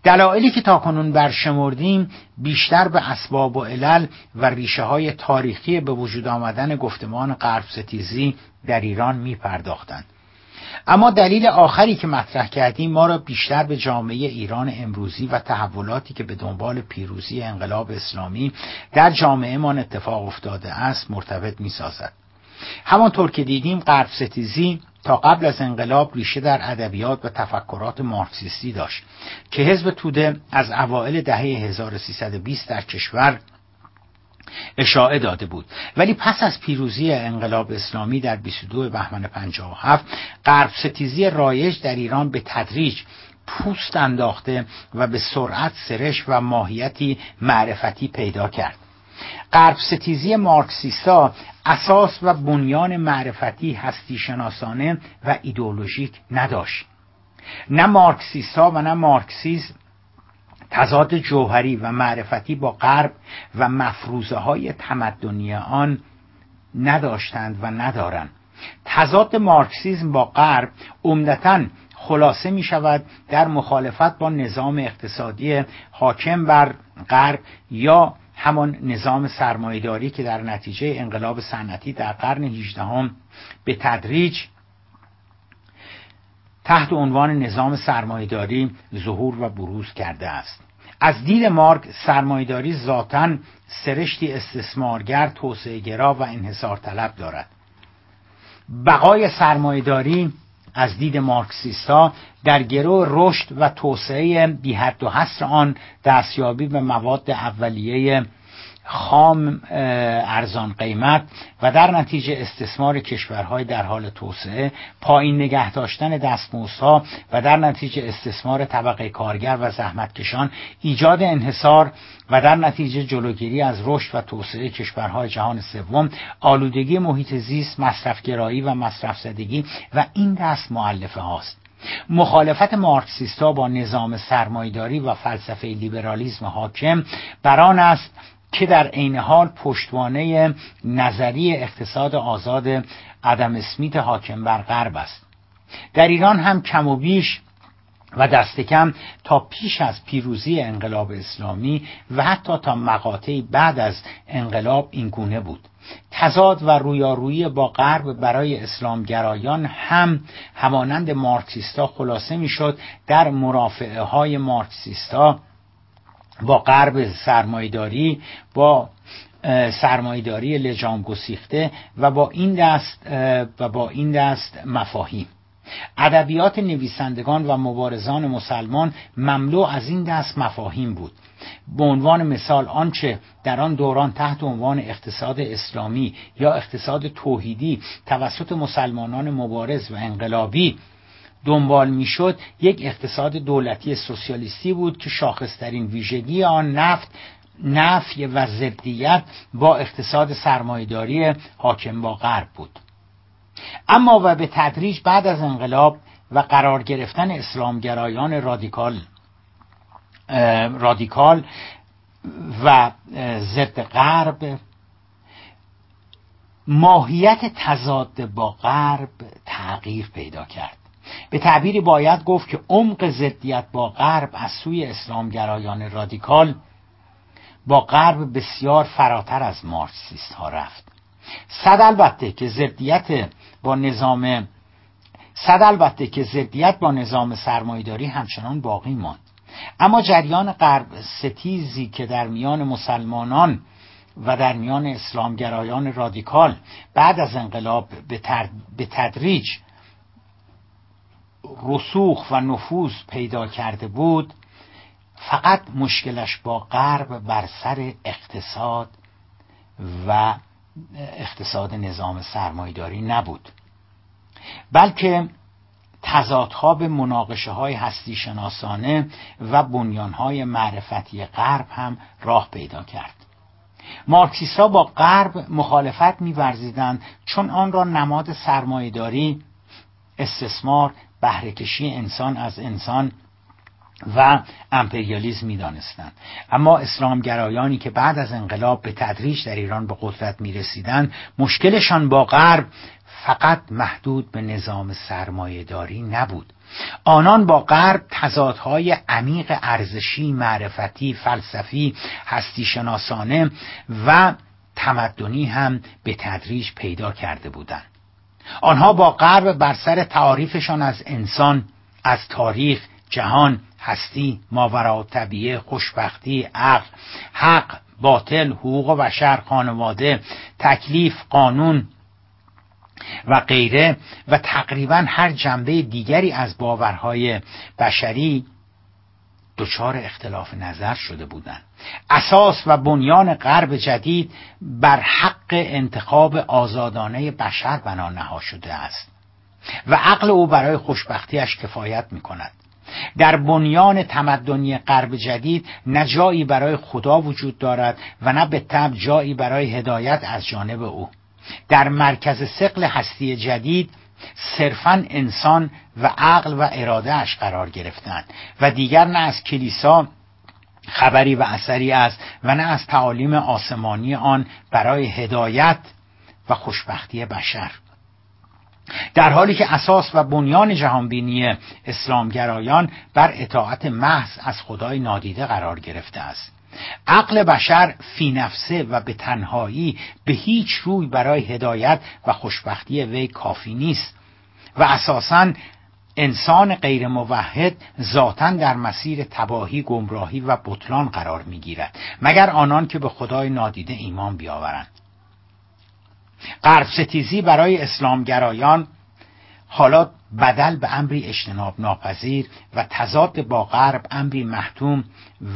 دلایلی که تاکنون برشمردیم بیشتر به اسباب و علل و ریشه های تاریخی به وجود آمدن گفتمان غرب ستیزی در ایران می پرداختند. اما دلیل آخری که مطرح کردیم ما را بیشتر به جامعه ایران امروزی و تحولاتی که به دنبال پیروزی انقلاب اسلامی در جامعه ما اتفاق افتاده است مرتبط می سازد. همانطور که دیدیم غرب ستیزی تا قبل از انقلاب ریشه در ادبیات و تفکرات مارکسیستی داشت که حزب توده از اوایل دهه 1320 در کشور اشاعه داده بود. ولی پس از پیروزی انقلاب اسلامی در 22 بهمن 57 غرب ستیزی رایج در ایران به تدریج پوست انداخته و به سرعت سرش و ماهیتی معرفتی پیدا کرد. غرب ستیزی مارکسیستا اساس و بنیان معرفتی هستی شناسانه و ایدئولوژیک نداشت. نه مارکسیستا و نه مارکسیزم تضاد جوهری و معرفتی با غرب و مفروضه های تمدنی آن نداشتند و ندارند. تضاد مارکسیزم با غرب عمدتا خلاصه می شود در مخالفت با نظام اقتصادی حاکم بر غرب یا همان نظام سرمایهداری که در نتیجه انقلاب صنعتی در قرن 18 به تدریج تحت عنوان نظام سرمایهداری ظهور و بروز کرده است. از دید مارک سرمایهداری ذاتا سرشتی استثمارگر توسعهگرا و انحصار طلب دارد. بقای سرمایهداری از دید مارکسیستا در گروه رشد و توسعه بی و حصر آن دستیابی به مواد اولیه خام ارزان قیمت و در نتیجه استثمار کشورهای در حال توسعه پایین نگه داشتن دستمزدها و در نتیجه استثمار طبقه کارگر و زحمتکشان ایجاد انحصار و در نتیجه جلوگیری از رشد و توسعه کشورهای جهان سوم آلودگی محیط زیست مصرفگرایی و مصرف زدگی و این دست معلفه هاست. مخالفت مارکسیستا با نظام سرمایداری و فلسفه لیبرالیزم حاکم بر آن است که در عین حال پشتوانه نظری اقتصاد آزاد ادم اسمیت حاکم بر غرب است. در ایران هم کم و بیش و دست کم تا پیش از پیروزی انقلاب اسلامی و حتی تا مقاطعی بعد از انقلاب این گونه بود. تضاد و رویارویی با غرب برای اسلامگرایان هم همانند مارکسیستا خلاصه می‌شد در مرافعه های مارکسیستا با غرب سرمایداری با سرمایداری لجام گسیخته و با این دست و با این دست مفاهیم. ادبیات نویسندگان و مبارزان مسلمان مملو از این دست مفاهیم بود. به عنوان مثال آنچه در آن دوران تحت عنوان اقتصاد اسلامی یا اقتصاد توحیدی توسط مسلمانان مبارز و انقلابی دنبال می‌شد یک اقتصاد دولتی سوسیالیستی بود که شاخصترین ویژگی آن نفت نفی و ضدیت با اقتصاد سرمایهداری حاکم با غرب بود. اما و به تدریج بعد از انقلاب و قرار گرفتن اسلامگرایان رادیکال رادیکال و ضد غرب ماهیت تضاد با غرب تغییر پیدا کرد. به تعبیری باید گفت که عمق ضدیت با غرب از سوی اسلامگرایان رادیکال با غرب بسیار فراتر از مارکسیست ها رفت. صد البته که ضدیت با نظام صد البته که ضدیت با نظام سرمایه‌داری همچنان باقی ماند. اما جریان غرب ستیزی که در میان مسلمانان و در میان اسلامگرایان رادیکال بعد از انقلاب به تدریج رسوخ و نفوذ پیدا کرده بود فقط مشکلش با غرب بر سر اقتصاد و اقتصاد نظام سرمایداری نبود. بلکه تضادها به مناقشه های هستی شناسانه و بنیان های معرفتی غرب هم راه پیدا کرد. مارکسیستا با غرب مخالفت میورزیدند چون آن را نماد سرمایهداری استثمار بهرهکشی انسان از انسان و امپریالیزم می‌دانستند. اما اسلامگرایانی که بعد از انقلاب به تدریج در ایران به قدرت می رسیدند مشکلشان با غرب فقط محدود به نظام سرمایهداری نبود. آنان با غرب تضادهای عمیق ارزشی معرفتی فلسفی هستی شناسانه و تمدنی هم به تدریج پیدا کرده بودند. آنها با غرب بر سر تعاریفشان از انسان از تاریخ جهان هستی ماورا طبیعه خوشبختی عقل حق باطل حقوق بشر خانواده تکلیف قانون و غیره و تقریبا هر جنبه دیگری از باورهای بشری دچار اختلاف نظر شده بودند اساس و بنیان غرب جدید بر حق انتخاب آزادانه بشر بنا نها شده است. و عقل او برای خوشبختیش کفایت می کند در بنیان تمدنی غرب جدید نه جایی برای خدا وجود دارد و نه به طب جایی برای هدایت از جانب او. در مرکز سقل هستی جدید صرفا انسان و عقل و اش قرار گرفتند و دیگر نه از کلیسا خبری و اثری است و نه از تعالیم آسمانی آن برای هدایت و خوشبختی بشر. در حالی که اساس و بنیان جهانبینی اسلامگرایان بر اطاعت محض از خدای نادیده قرار گرفته است. عقل بشر فی نفسه و به تنهایی به هیچ روی برای هدایت و خوشبختی وی کافی نیست و اساسا انسان غیر موحد ذاتا در مسیر تباهی گمراهی و بطلان قرار می‌گیرد مگر آنان که به خدای نادیده ایمان بیاورند. غرب ستیزی برای اسلامگرایان حالا بدل به امری اجتناب ناپذیر و تضاد با غرب امری محتوم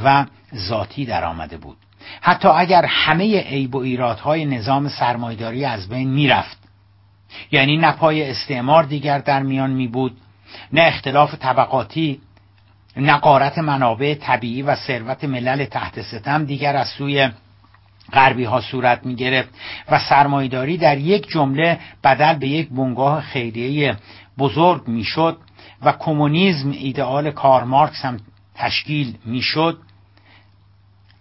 و ذاتی در آمده بود. حتی اگر همه عیب و ایرادهای نظام سرمایداری از بین می‌رفت یعنی نه پای استعمار دیگر در میان می بود نه اختلاف طبقاتی نه قارت منابع طبیعی و ثروت ملل تحت ستم دیگر از سوی غربی ها صورت می گرفت و سرمایداری در یک جمله بدل به یک بنگاه خیریه بزرگ می شد و کمونیسم ایدئال کار مارکس هم تشکیل می شد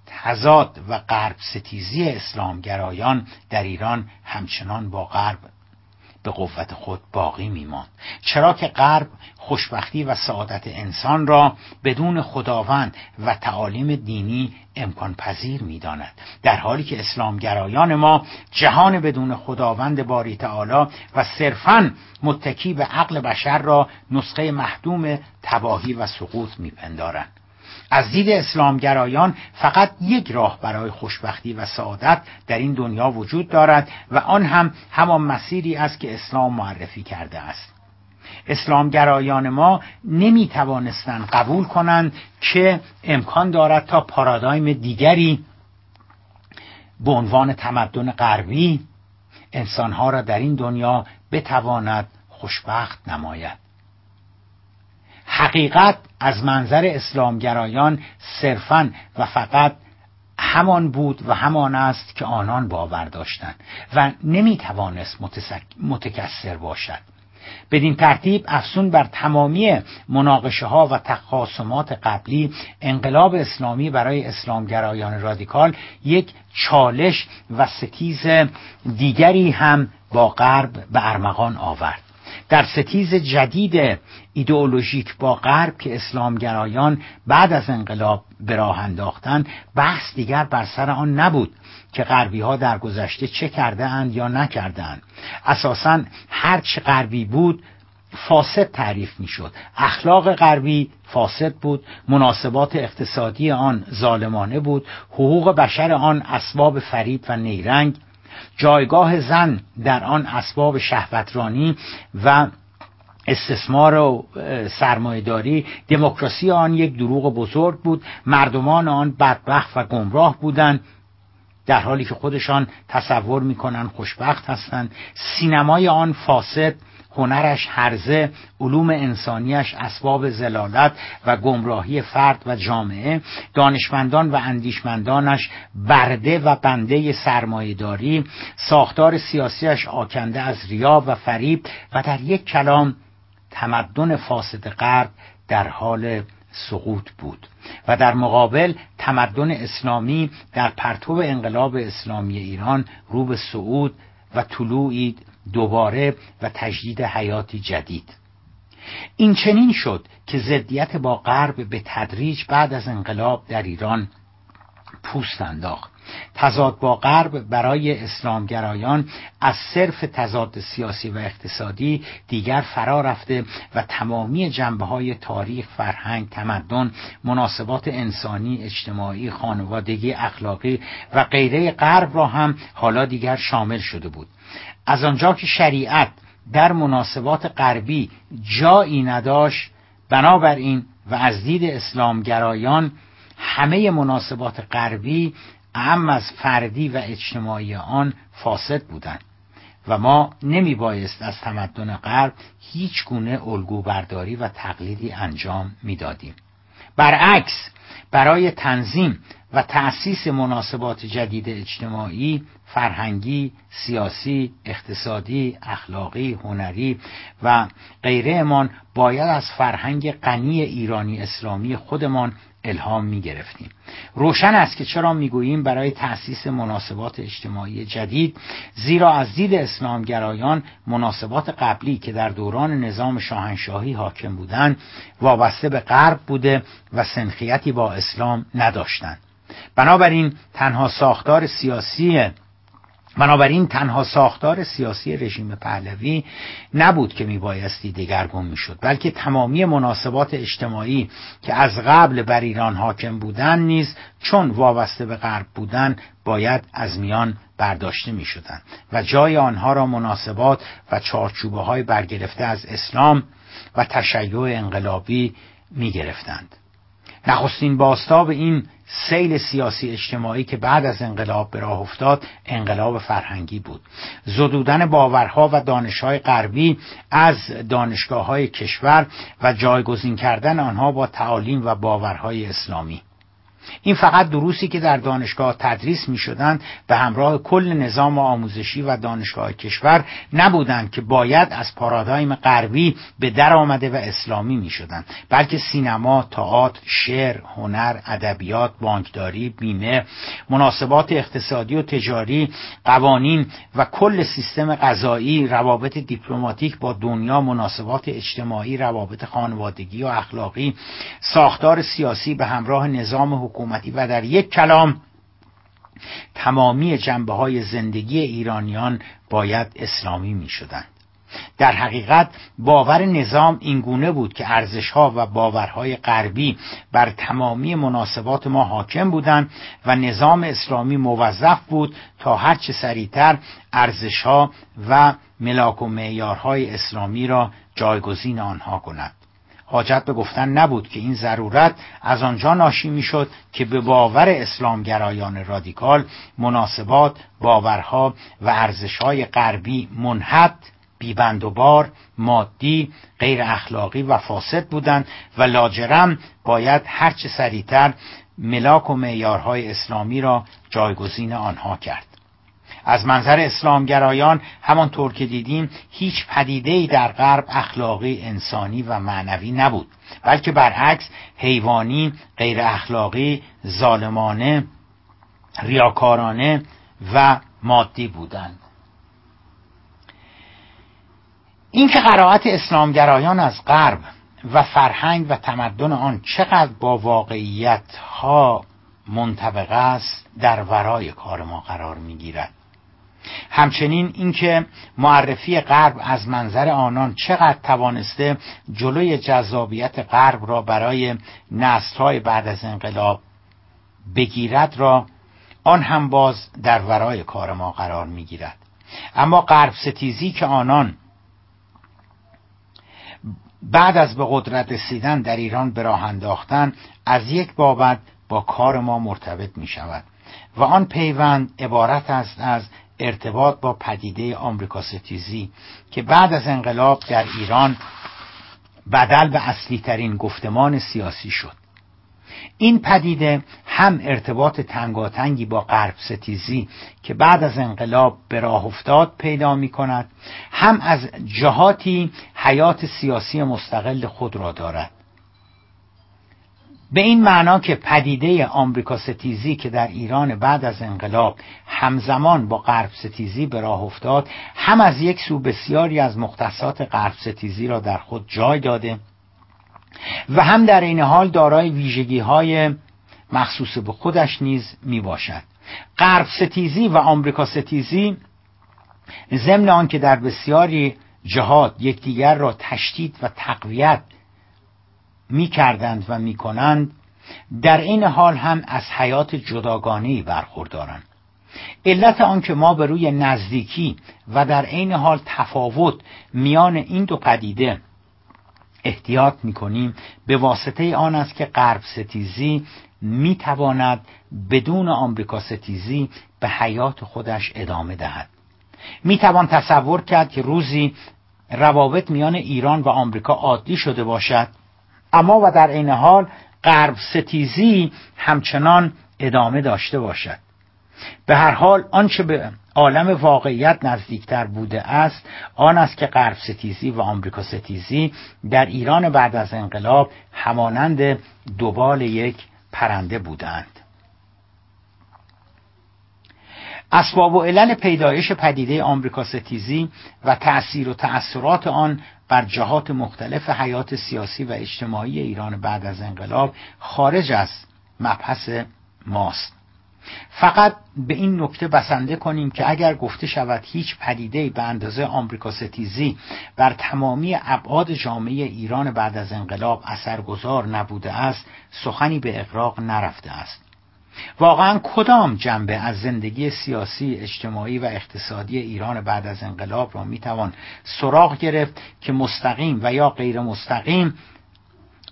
تضاد و غرب ستیزی اسلامگرایان در ایران همچنان با غرب به قوت خود باقی میماند. چرا که غرب خوشبختی و سعادت انسان را بدون خداوند و تعالیم دینی امکان پذیر می‌داند. در حالی که اسلامگرایان ما جهان بدون خداوند باری تعالی و صرفا متکی به عقل بشر را نسخه محدوم تباهی و سقوط میپندارند. از دید اسلامگرایان فقط یک راه برای خوشبختی و سعادت در این دنیا وجود دارد و آن هم همان مسیری است که اسلام معرفی کرده است. اسلامگرایان ما نمی توانستند قبول کنند که امکان دارد تا پارادایم دیگری به عنوان تمدن غربی انسانها را در این دنیا بتواند خوشبخت نماید. حقیقت از منظر اسلامگرایان صرفا و فقط همان بود و همان است که آنان باور داشتند و نمی‌توانست متکثر باشد. بدین ترتیب افسون بر تمامی مناقشه ها و تخاصمات قبلی انقلاب اسلامی برای اسلامگرایان رادیکال یک چالش و ستیز دیگری هم با غرب به ارمغان آورد. در ستیز جدید ایدئولوژیک با غرب که اسلامگرایان بعد از انقلاب به راه انداختند بحث دیگر بر سر آن نبود. که غربی ها در گذشته چه کرده اند یا نکرده اند اساسا هر چه غربی بود فاسد تعریف می‌شد. اخلاق غربی فاسد بود مناسبات اقتصادی آن ظالمانه بود حقوق بشر آن اسباب فریب و نیرنگ جایگاه زن در آن اسباب شهوترانی و استثمار و سرمایهداری. دموکراسی آن یک دروغ بزرگ بود. مردمان آن بدبخت و گمراه بودند. در حالی که خودشان تصور می‌کنن خوشبخت هستند سینمای آن فاسد هنرش حرزه علوم انسانیش اسباب زلالت و گمراهی فرد و جامعه دانشمندان و اندیشمندانش برده و بنده سرمایهداری ساختار سیاسیش آکنده از ریا و فریب و در یک کلام تمدن فاسد غرب در حال سقوط بود و در مقابل تمدن اسلامی در پرتو انقلاب اسلامی ایران رو به صعود و طلوعی دوباره و تجدید حیاتی جدید. این چنین شد که ضدیت با غرب به تدریج بعد از انقلاب در ایران پوست انداخت. تضاد با غرب برای اسلامگرایان از صرف تضاد سیاسی و اقتصادی دیگر فرا رفته و تمامی جنبه های تاریخ، فرهنگ، تمدن، مناسبات انسانی، اجتماعی، خانوادگی، اخلاقی و غیره غرب را هم حالا دیگر شامل شده بود. از آنجا که شریعت در مناسبات غربی جایی نداشت بنابراین و از دید اسلامگرایان همه مناسبات غربی اهم از فردی و اجتماعی آن فاسد بودند و ما نمی بایست از تمدن غرب هیچ گونه الگو برداری و تقلیدی انجام می‌دادیم. برعکس برای تنظیم و تأسیس مناسبات جدید اجتماعی، فرهنگی، سیاسی، اقتصادی، اخلاقی، هنری و غیرهمان باید از فرهنگ غنی ایرانی اسلامی خودمان الهام می گرفتیم روشن است که چرا می‌گوییم برای تأسیس مناسبات اجتماعی جدید زیرا از دید اسلامگرایان مناسبات قبلی که در دوران نظام شاهنشاهی حاکم بودند وابسته به غرب بوده و سنخیتی با اسلام نداشتند. بنابراین تنها ساختار سیاسی بنابراین تنها ساختار سیاسی رژیم پهلوی نبود که میبایستی دگرگون می‌شد بلکه تمامی مناسبات اجتماعی که از قبل بر ایران حاکم بودند نیز چون وابسته به غرب بودند باید از میان برداشته می و جای آنها را مناسبات و چارچوبه های برگرفته از اسلام و تشیع انقلابی می گرفتند. نخستین باستاب این سیل سیاسی اجتماعی که بعد از انقلاب به راه افتاد انقلاب فرهنگی بود. زدودن باورها و دانشهای غربی از دانشگاه های کشور و جایگزین کردن آنها با تعالیم و باورهای اسلامی. این فقط دروسی که در دانشگاه تدریس می شدند به همراه کل نظام آموزشی و دانشگاه کشور نبودند که باید از پارادایم غربی به در آمده و اسلامی می شدند بلکه سینما، تئاتر، شعر، هنر، ادبیات، بانکداری، بیمه، مناسبات اقتصادی و تجاری، قوانین و کل سیستم غذایی، روابط دیپلماتیک با دنیا، مناسبات اجتماعی، روابط خانوادگی و اخلاقی، ساختار سیاسی به همراه نظام حکومتی و در یک کلام تمامی جنبه های زندگی ایرانیان باید اسلامی می شدند. در حقیقت باور نظام اینگونه بود که ارزشها و باورهای غربی بر تمامی مناسبات ما حاکم بودند و نظام اسلامی موظف بود تا هرچه سریعتر ارزشها و ملاک و معیارهای اسلامی را جایگزین آنها کند حاجت به گفتن نبود که این ضرورت از آنجا ناشی می‌شد که به باور اسلامگرایان رادیکال مناسبات باورها و ارزشهای غربی منحط بیبند و بار مادی غیر اخلاقی و فاسد بودند و لاجرم باید هرچه سریعتر ملاک و معیارهای اسلامی را جایگزین آنها کرد. از منظر اسلامگرایان همانطور که دیدیم هیچ پدیده در غرب اخلاقی انسانی و معنوی نبود بلکه برعکس حیوانی غیر اخلاقی ظالمانه ریاکارانه و مادی بودند. اینکه قرائت اسلامگرایان از غرب و فرهنگ و تمدن آن چقدر با واقعیت ها منطبق است در ورای کار ما قرار می‌گیرد. همچنین اینکه معرفی غرب از منظر آنان چقدر توانسته جلوی جذابیت غرب را برای نسلهای بعد از انقلاب بگیرد را آن هم باز در ورای کار ما قرار می‌گیرد. اما غرب ستیزی که آنان بعد از به قدرت رسیدن در ایران به راه انداختن از یک بابت با کار ما مرتبط می شود و آن پیوند عبارت است از ارتباط با پدیده آمریکا ستیزی که بعد از انقلاب در ایران بدل به اصلی ترین گفتمان سیاسی شد. این پدیده هم ارتباط تنگاتنگی با غرب ستیزی که بعد از انقلاب به راه افتاد پیدا می کند هم از جهاتی حیات سیاسی مستقل خود را دارد. به این معنا که پدیده آمریکا ستیزی که در ایران بعد از انقلاب همزمان با غرب ستیزی به راه افتاد هم از یک سو بسیاری از مختصات غرب ستیزی را در خود جای داده و هم در این حال دارای ویژگی های مخصوص به خودش نیز می باشد غرب ستیزی و آمریکا ستیزی ضمن آنکه در بسیاری جهات یکدیگر را تشدید و تقویت می کردند و می کنند در این حال هم از حیات جداگانه برخوردارند. علت آنکه ما به روی نزدیکی و در عین حال تفاوت میان این دو پدیده احتیاط می کنیم به واسطه آن است که غرب ستیزی می تواند بدون آمریکا ستیزی به حیات خودش ادامه دهد. می توان تصور کرد که روزی روابط میان ایران و آمریکا عادی شده باشد. اما و در عین حال غرب ستیزی همچنان ادامه داشته باشد. به هر حال آنچه به عالم واقعیت نزدیکتر بوده است آن است که غرب ستیزی و آمریکا ستیزی در ایران بعد از انقلاب همانند دوبال یک پرنده بودند. اسباب و علل پیدایش پدیده آمریکا ستیزی و تأثیر و تأثیرات آن بر جهات مختلف حیات سیاسی و اجتماعی ایران بعد از انقلاب خارج از مبحث ماست. فقط به این نکته بسنده کنیم که اگر گفته شود هیچ پدیده به اندازه آمریکا ستیزی بر تمامی ابعاد جامعه ایران بعد از انقلاب اثرگذار نبوده است سخنی به اقراق نرفته است. واقعا کدام جنبه از زندگی سیاسی اجتماعی و اقتصادی ایران بعد از انقلاب را می‌توان سراغ گرفت که مستقیم و یا غیر مستقیم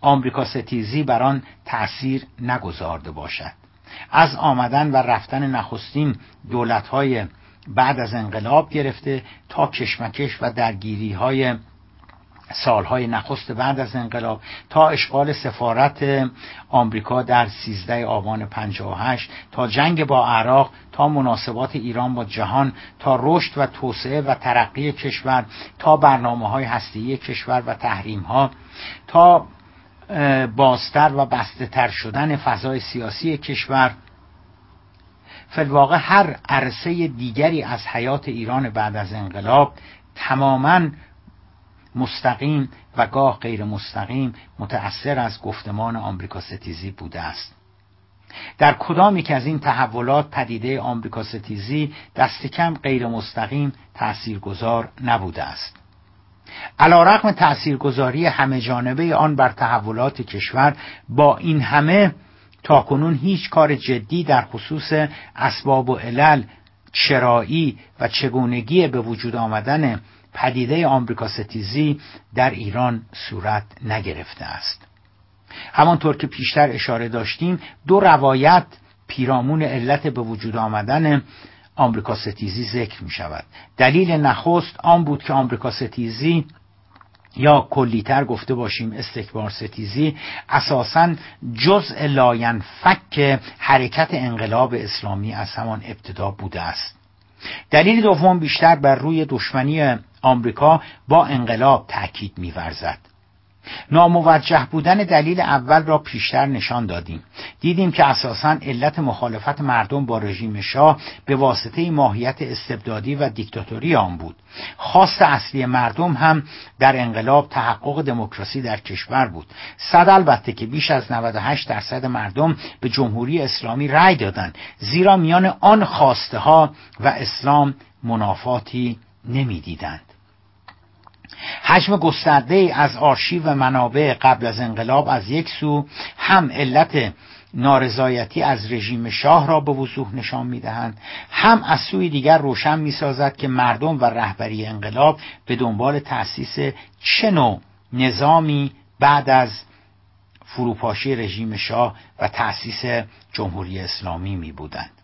آمریکا ستیزی بر آن تأثیر نگذارده باشد؟ از آمدن و رفتن نخستین دولت‌های بعد از انقلاب گرفته تا کشمکش و درگیری های سالهای نخست بعد از انقلاب تا اشغال سفارت آمریکا در 13 آبان 58 تا جنگ با عراق تا مناسبات ایران با جهان تا رشد و توسعه و ترقی کشور تا برنامه های هستی کشور و تحریم ها تا بازتر و بسته تر شدن فضای سیاسی کشور. فلواقع هر عرصه دیگری از حیات ایران بعد از انقلاب تماما مستقیم و گاه غیر مستقیم متأثر از گفتمان آمریکا ستیزی بوده است. در کدامی که از این تحولات پدیده آمریکا ستیزی دست کم غیر مستقیم تأثیرگذار نبوده است. علا رقم تأثیرگذاری همه جانبه آن بر تحولات کشور با این همه تاکنون هیچ کار جدی در خصوص اسباب و علل چرایی و چگونگی به وجود آمدن پدیده آمریکا ستیزی در ایران صورت نگرفته است. همانطور که پیشتر اشاره داشتیم دو روایت پیرامون علت به وجود آمدن آمریکا ستیزی ذکر می شود. دلیل نخست آن بود که آمریکا ستیزی یا کلیتر گفته باشیم استکبار ستیزی اساسا جزء لاینفک حرکت انقلاب اسلامی از همان ابتدا بوده است. دلیل دوم بیشتر بر روی دشمنی آمریکا با انقلاب تأکید می‌ورزد. ناموجه بودن دلیل اول را پیشتر نشان دادیم. دیدیم که اساسا علت مخالفت مردم با رژیم شاه به واسطه ماهیت استبدادی و دیکتاتوری آن بود. خواست اصلی مردم هم در انقلاب تحقق دموکراسی در کشور بود. صد البته که بیش از 98 درصد مردم به جمهوری اسلامی رأی دادند زیرا میان آن خواسته ها و اسلام منافاتی نمی‌دیدند. حجم گسترده از آرشیو منابع قبل از انقلاب از یک سو هم علت نارضایتی از رژیم شاه را به وضوح نشان می‌دهند هم از سوی دیگر روشن می‌سازد که مردم و رهبری انقلاب به دنبال تأسیس چه نوع نظامی بعد از فروپاشی رژیم شاه و تأسیس جمهوری اسلامی می بودند.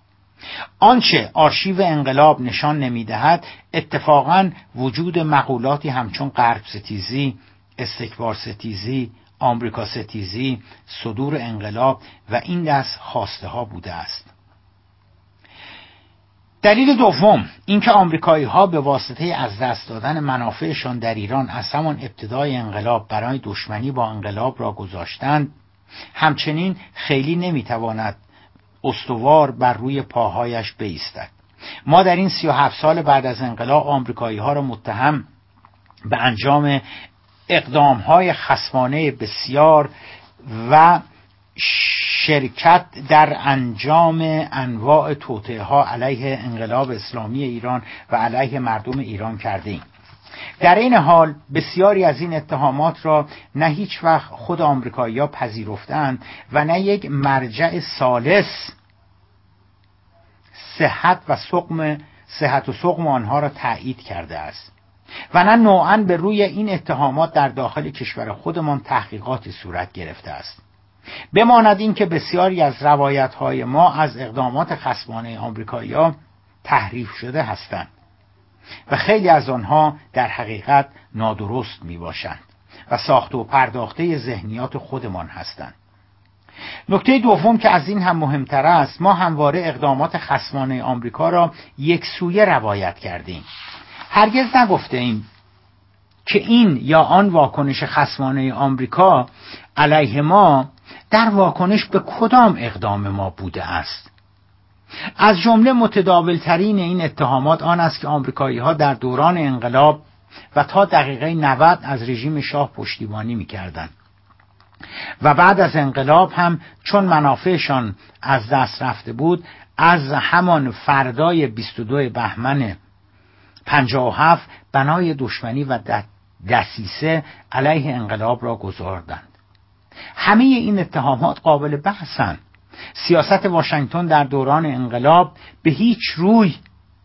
آنچه آرشیو انقلاب نشان نمی‌دهد اتفاقا وجود مقولاتی همچون غرب ستیزی استکبار ستیزی آمریکا ستیزی صدور انقلاب و این دست خواسته ها بوده است. دلیل دوم اینکه آمریکایی ها به واسطه از دست دادن منافعشان در ایران از همان ابتدای انقلاب برای دشمنی با انقلاب را گذاشتند همچنین خیلی نمی‌تواند استوار بر روی پاهایش بیستد. ما در این سی و هفت سال بعد از انقلاب آمریکایی ها را متهم به انجام اقدام های خسمانه بسیار و شرکت در انجام انواع توطعه ها علیه انقلاب اسلامی ایران و علیه مردم ایران کردیم. در این حال بسیاری از این اتهامات را نه هیچ وقت خود آمریکایی ها پذیرفتند و نه یک مرجع سالس صحت و سقم صحت و سقم آنها را تایید کرده است. و نه نوعا به روی این اتهامات در داخل کشور خودمان تحقیقاتی صورت گرفته است. بماند اینکه بسیاری از روایت های ما از اقدامات خصمانه آمریکایی‌ها تحریف شده هستند. و خیلی از آنها در حقیقت نادرست می باشند و ساخته و پرداخته ذهنیات خودمان هستند. نکته دوم که از این هم مهمتر است ما همواره اقدامات خصمانه آمریکا را یک سویه روایت کردیم. هرگز نگفته ایم که این یا آن واکنش خصمانه آمریکا علیه ما در واکنش به کدام اقدام ما بوده است. از جمله متداولترین این اتهامات آن است که آمریکایی ها در دوران انقلاب و تا دقیقه 90 از رژیم شاه پشتیبانی می‌کردند و بعد از انقلاب هم چون منافعشان از دست رفته بود از همان فردای 22 بهمن 57 بنای دشمنی و دسیسه علیه انقلاب را گذاردند. همه این اتهامات قابل بحثند سیاست واشنگتن در دوران انقلاب به هیچ روی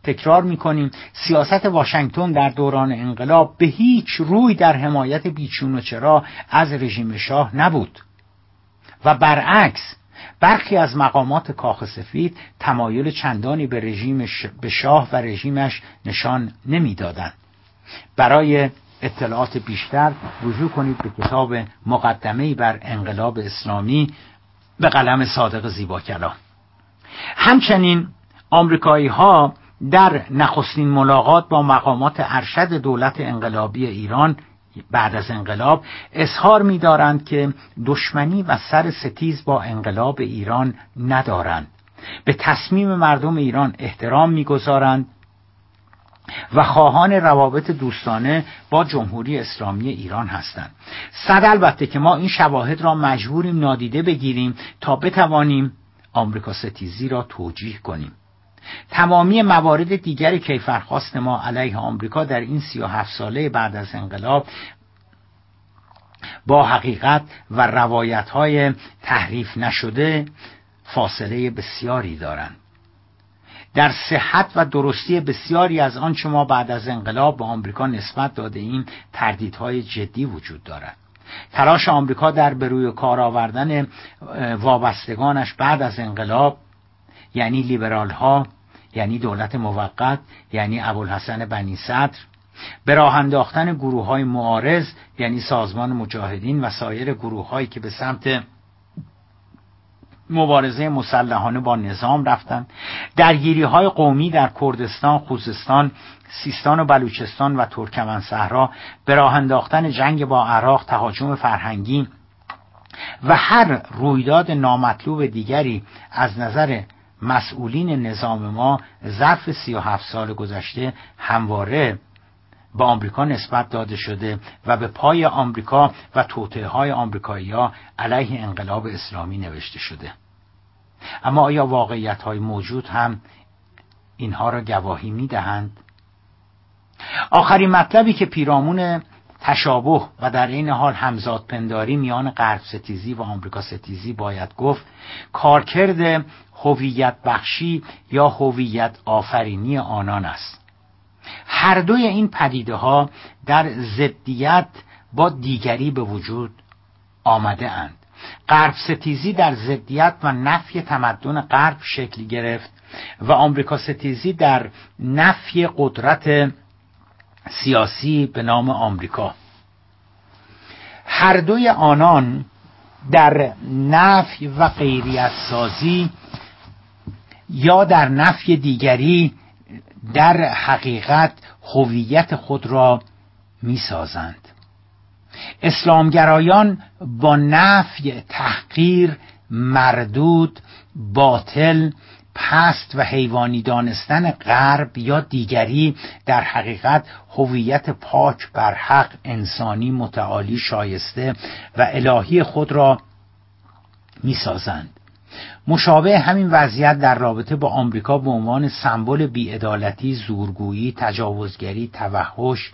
تکرار می‌کنیم. سیاست واشنگتن در دوران انقلاب به هیچ روی در حمایت بیچون و چرا از رژیم شاه نبود. و برعکس برخی از مقامات کاخ سفید تمایل چندانی به رژیم به شاه و رژیمش نشان نمی‌دادند. برای اطلاعات بیشتر رجوع کنید به کتاب مقدمه بر انقلاب اسلامی به قلم صادق زیبا کلام. همچنین آمریکایی ها در نخستین ملاقات با مقامات ارشد دولت انقلابی ایران بعد از انقلاب اظهار می‌دارند که دشمنی و سر ستیز با انقلاب ایران ندارند. به تصمیم مردم ایران احترام می‌گذارند. و خواهان روابط دوستانه با جمهوری اسلامی ایران هستند. صد البته که ما این شواهد را مجبوریم نادیده بگیریم تا بتوانیم آمریکا ستیزی را توجیه کنیم. تمامی موارد دیگر کیفرخواست ما علیه آمریکا در این سی و هفت ساله بعد از انقلاب با حقیقت و روایت های تحریف نشده فاصله بسیاری دارند. در صحت و درستی بسیاری از آنچه ما بعد از انقلاب به آمریکا نسبت داده ایم تردیدهای جدی وجود دارد. تلاش آمریکا در بروی کار آوردن وابستگانش بعد از انقلاب یعنی لیبرال ها یعنی دولت موقت یعنی ابوالحسن بنی صدر به راه انداختن گروه های معارض یعنی سازمان مجاهدین و سایر گروه هایی که به سمت مبارزه مسلحانه با نظام رفتن. درگیری های قومی در کردستان، خوزستان، سیستان و بلوچستان و ترکمن صحرا به راه انداختن جنگ با عراق تهاجم فرهنگی و هر رویداد نامطلوب دیگری از نظر مسئولین نظام ما ظرف سی و هفت سال گذشته همواره به آمریکا نسبت داده شده و به پای آمریکا و توطعه های آمریکایی ها علیه انقلاب اسلامی نوشته شده اما آیا واقعیت های موجود هم اینها را گواهی می دهند؟ آخرین مطلبی که پیرامون تشابه و در این حال همزاد پنداری میان غرب ستیزی و آمریکا ستیزی باید گفت کارکرد هویت بخشی یا هویت آفرینی آنان است هر دوی این پدیده ها در ضدیت با دیگری به وجود آمده اند. غرب ستیزی در ضدیت و نفی تمدن غرب شکل گرفت و آمریکا ستیزی در نفی قدرت سیاسی به نام آمریکا. هر دوی آنان در نفی و غیریت سازی یا در نفی دیگری در حقیقت هویت خود را می‌سازند. اسلامگرایان با نفی تحقیر مردود باطل پست و حیوانی دانستن غرب یا دیگری در حقیقت هویت پاک بر حق انسانی متعالی شایسته و الهی خود را می‌سازند. مشابه همین وضعیت در رابطه با آمریکا به عنوان سمبل بیعدالتی، زورگویی، تجاوزگری، توحش،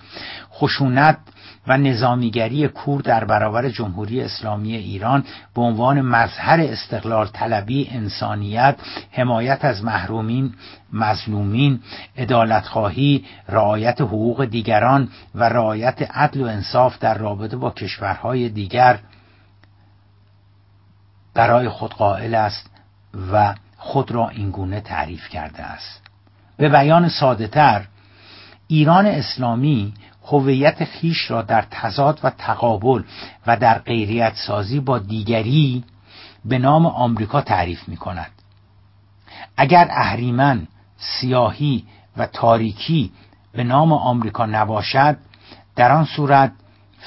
خشونت و نظامیگری کور در برابر جمهوری اسلامی ایران به عنوان مظهر استقلال طلبی انسانیت حمایت از محرومین مظلومین عدالتخواهی رعایت حقوق دیگران و رعایت عدل و انصاف در رابطه با کشورهای دیگر. برای خود قائل است و خود را اینگونه تعریف کرده است. به بیان ساده تر ایران اسلامی هویت خیش را در تضاد و تقابل و در غیریت سازی با دیگری به نام آمریکا تعریف می کند. اگر اهریمن سیاهی و تاریکی به نام آمریکا نباشد در آن صورت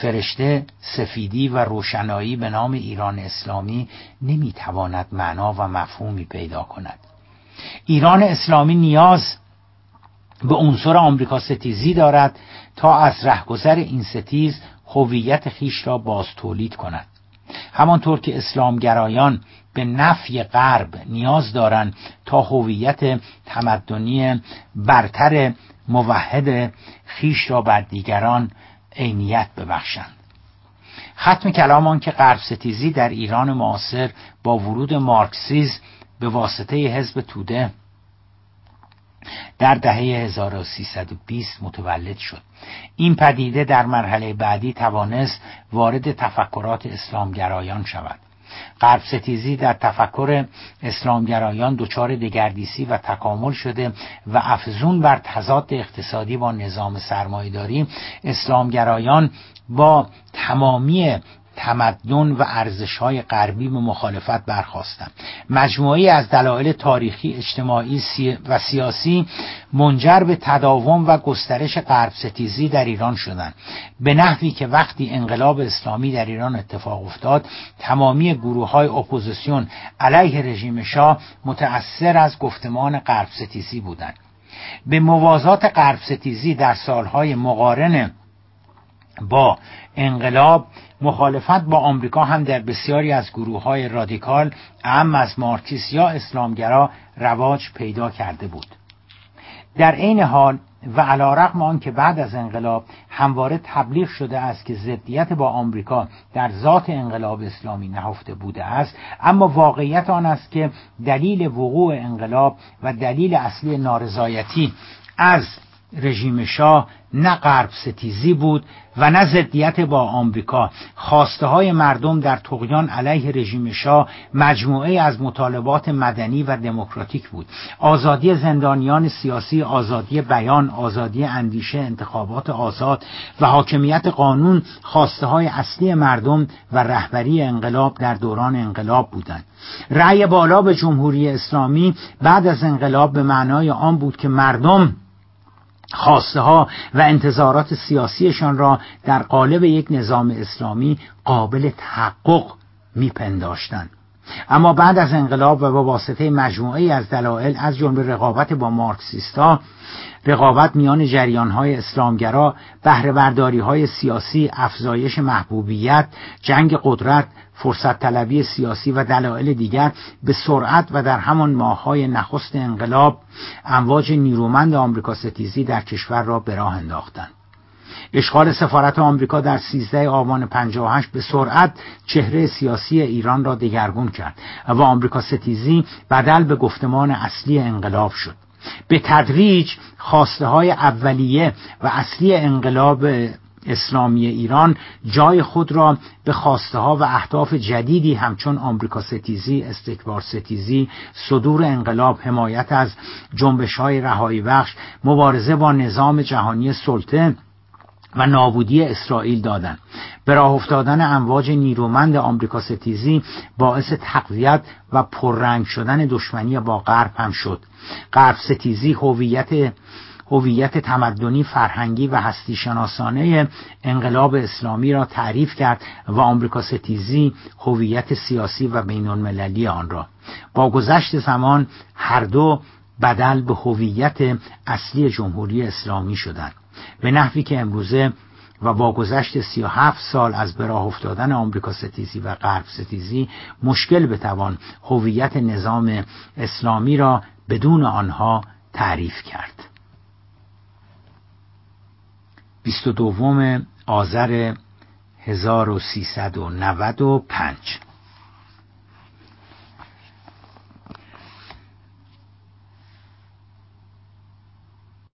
فرشته سفیدی و روشنایی به نام ایران اسلامی نمی‌تواند معنا و مفهومی پیدا کند. ایران اسلامی نیاز به عنصر آمریکا ستیزی دارد تا از رهگذر این ستیز هویت خیش را باز تولید کند. همانطور که اسلامگرایان به نفی غرب نیاز دارند تا هویت تمدنی برتر موحد خیش را بر دیگران عینیت ببخشند. ختم کلام آن که غرب ستیزی در ایران معاصر با ورود مارکسیز به واسطه حزب توده در دهه 1320 متولد شد. این پدیده در مرحله بعدی توانست وارد تفکرات اسلامگرایان شود. غرب ستیزی در تفکر اسلامگرایان دچار دگردیسی و تکامل شده و افزون بر تضاد اقتصادی با نظام سرمایهداری اسلامگرایان با تمامی تمدن و ارزش های غربی به مخالفت برخاستند مجموعه‌ای از دلایل تاریخی اجتماعی و سیاسی منجر به تداوم و گسترش غرب ستیزی در ایران شدند. به نحوی که وقتی انقلاب اسلامی در ایران اتفاق افتاد تمامی گروه های اپوزیسیون علیه رژیم شاه متأثر از گفتمان غرب ستیزی بودند. به موازات غرب ستیزی در سالهای مقارن با انقلاب مخالفت با آمریکا هم در بسیاری از گروه های رادیکال اهم از مارکسیس یا اسلامگرا رواج پیدا کرده بود. در عین حال و علا رقم آن که بعد از انقلاب همواره تبلیغ شده است که ضدیت با آمریکا در ذات انقلاب اسلامی نهفته بوده است اما واقعیت آن است که دلیل وقوع انقلاب و دلیل اصلی نارضایتی از رژیم شاه نه غرب ستیزی بود و نه ضدیت با آمریکا. خواسته های مردم در تقیان علیه رژیم شاه مجموعه از مطالبات مدنی و دموکراتیک بود. آزادی زندانیان سیاسی آزادی بیان آزادی اندیشه انتخابات آزاد و حاکمیت قانون خواسته های اصلی مردم و رهبری انقلاب در دوران انقلاب بودند. رأی بالا به جمهوری اسلامی بعد از انقلاب به معنای آن بود که مردم خواسته ها و انتظارات سیاسیشان را در قالب یک نظام اسلامی قابل تحقق میپنداشتند. اما بعد از انقلاب و با واسطه مجموعه از دلایل از جمله رقابت با مارکسیستا رقابت میان جریان های اسلامگرا بهرهبرداری های سیاسی افزایش محبوبیت جنگ قدرت فرصت طلبی سیاسی و دلایل دیگر به سرعت و در همان ماههای نخست انقلاب امواج نیرومند آمریکا ستیزی در کشور را به راه انداختند. اشغال سفارت آمریکا در 13 آبان 58 به سرعت چهره سیاسی ایران را دگرگون کرد و آمریکا ستیزی بدل به گفتمان اصلی انقلاب شد. به تدریج خواسته های اولیه و اصلی انقلاب اسلامی ایران جای خود را به خواسته ها و اهداف جدیدی همچون آمریکا ستیزی، استکبار ستیزی، صدور انقلاب، حمایت از جنبش های رهایی بخش، مبارزه با نظام جهانی سلطه و نابودی اسرائیل دادند. به راه افتادن امواج نیرومند آمریکا ستیزی باعث تقویت و پررنگ شدن دشمنی با غرب هم شد. غرب ستیزی هویت هویت تمدنی فرهنگی و هستی شناسانه انقلاب اسلامی را تعریف کرد و آمریکا ستیزی هویت سیاسی و بین المللی آن را. با گذشت زمان هر دو بدل به هویت اصلی جمهوری اسلامی شدند. به نحوی که امروزه و با گذشت سی و هفت سال از به راه افتادن آمریکا ستیزی و غرب ستیزی مشکل بتوان هویت نظام اسلامی را بدون آنها تعریف کرد. 22 آذر 1395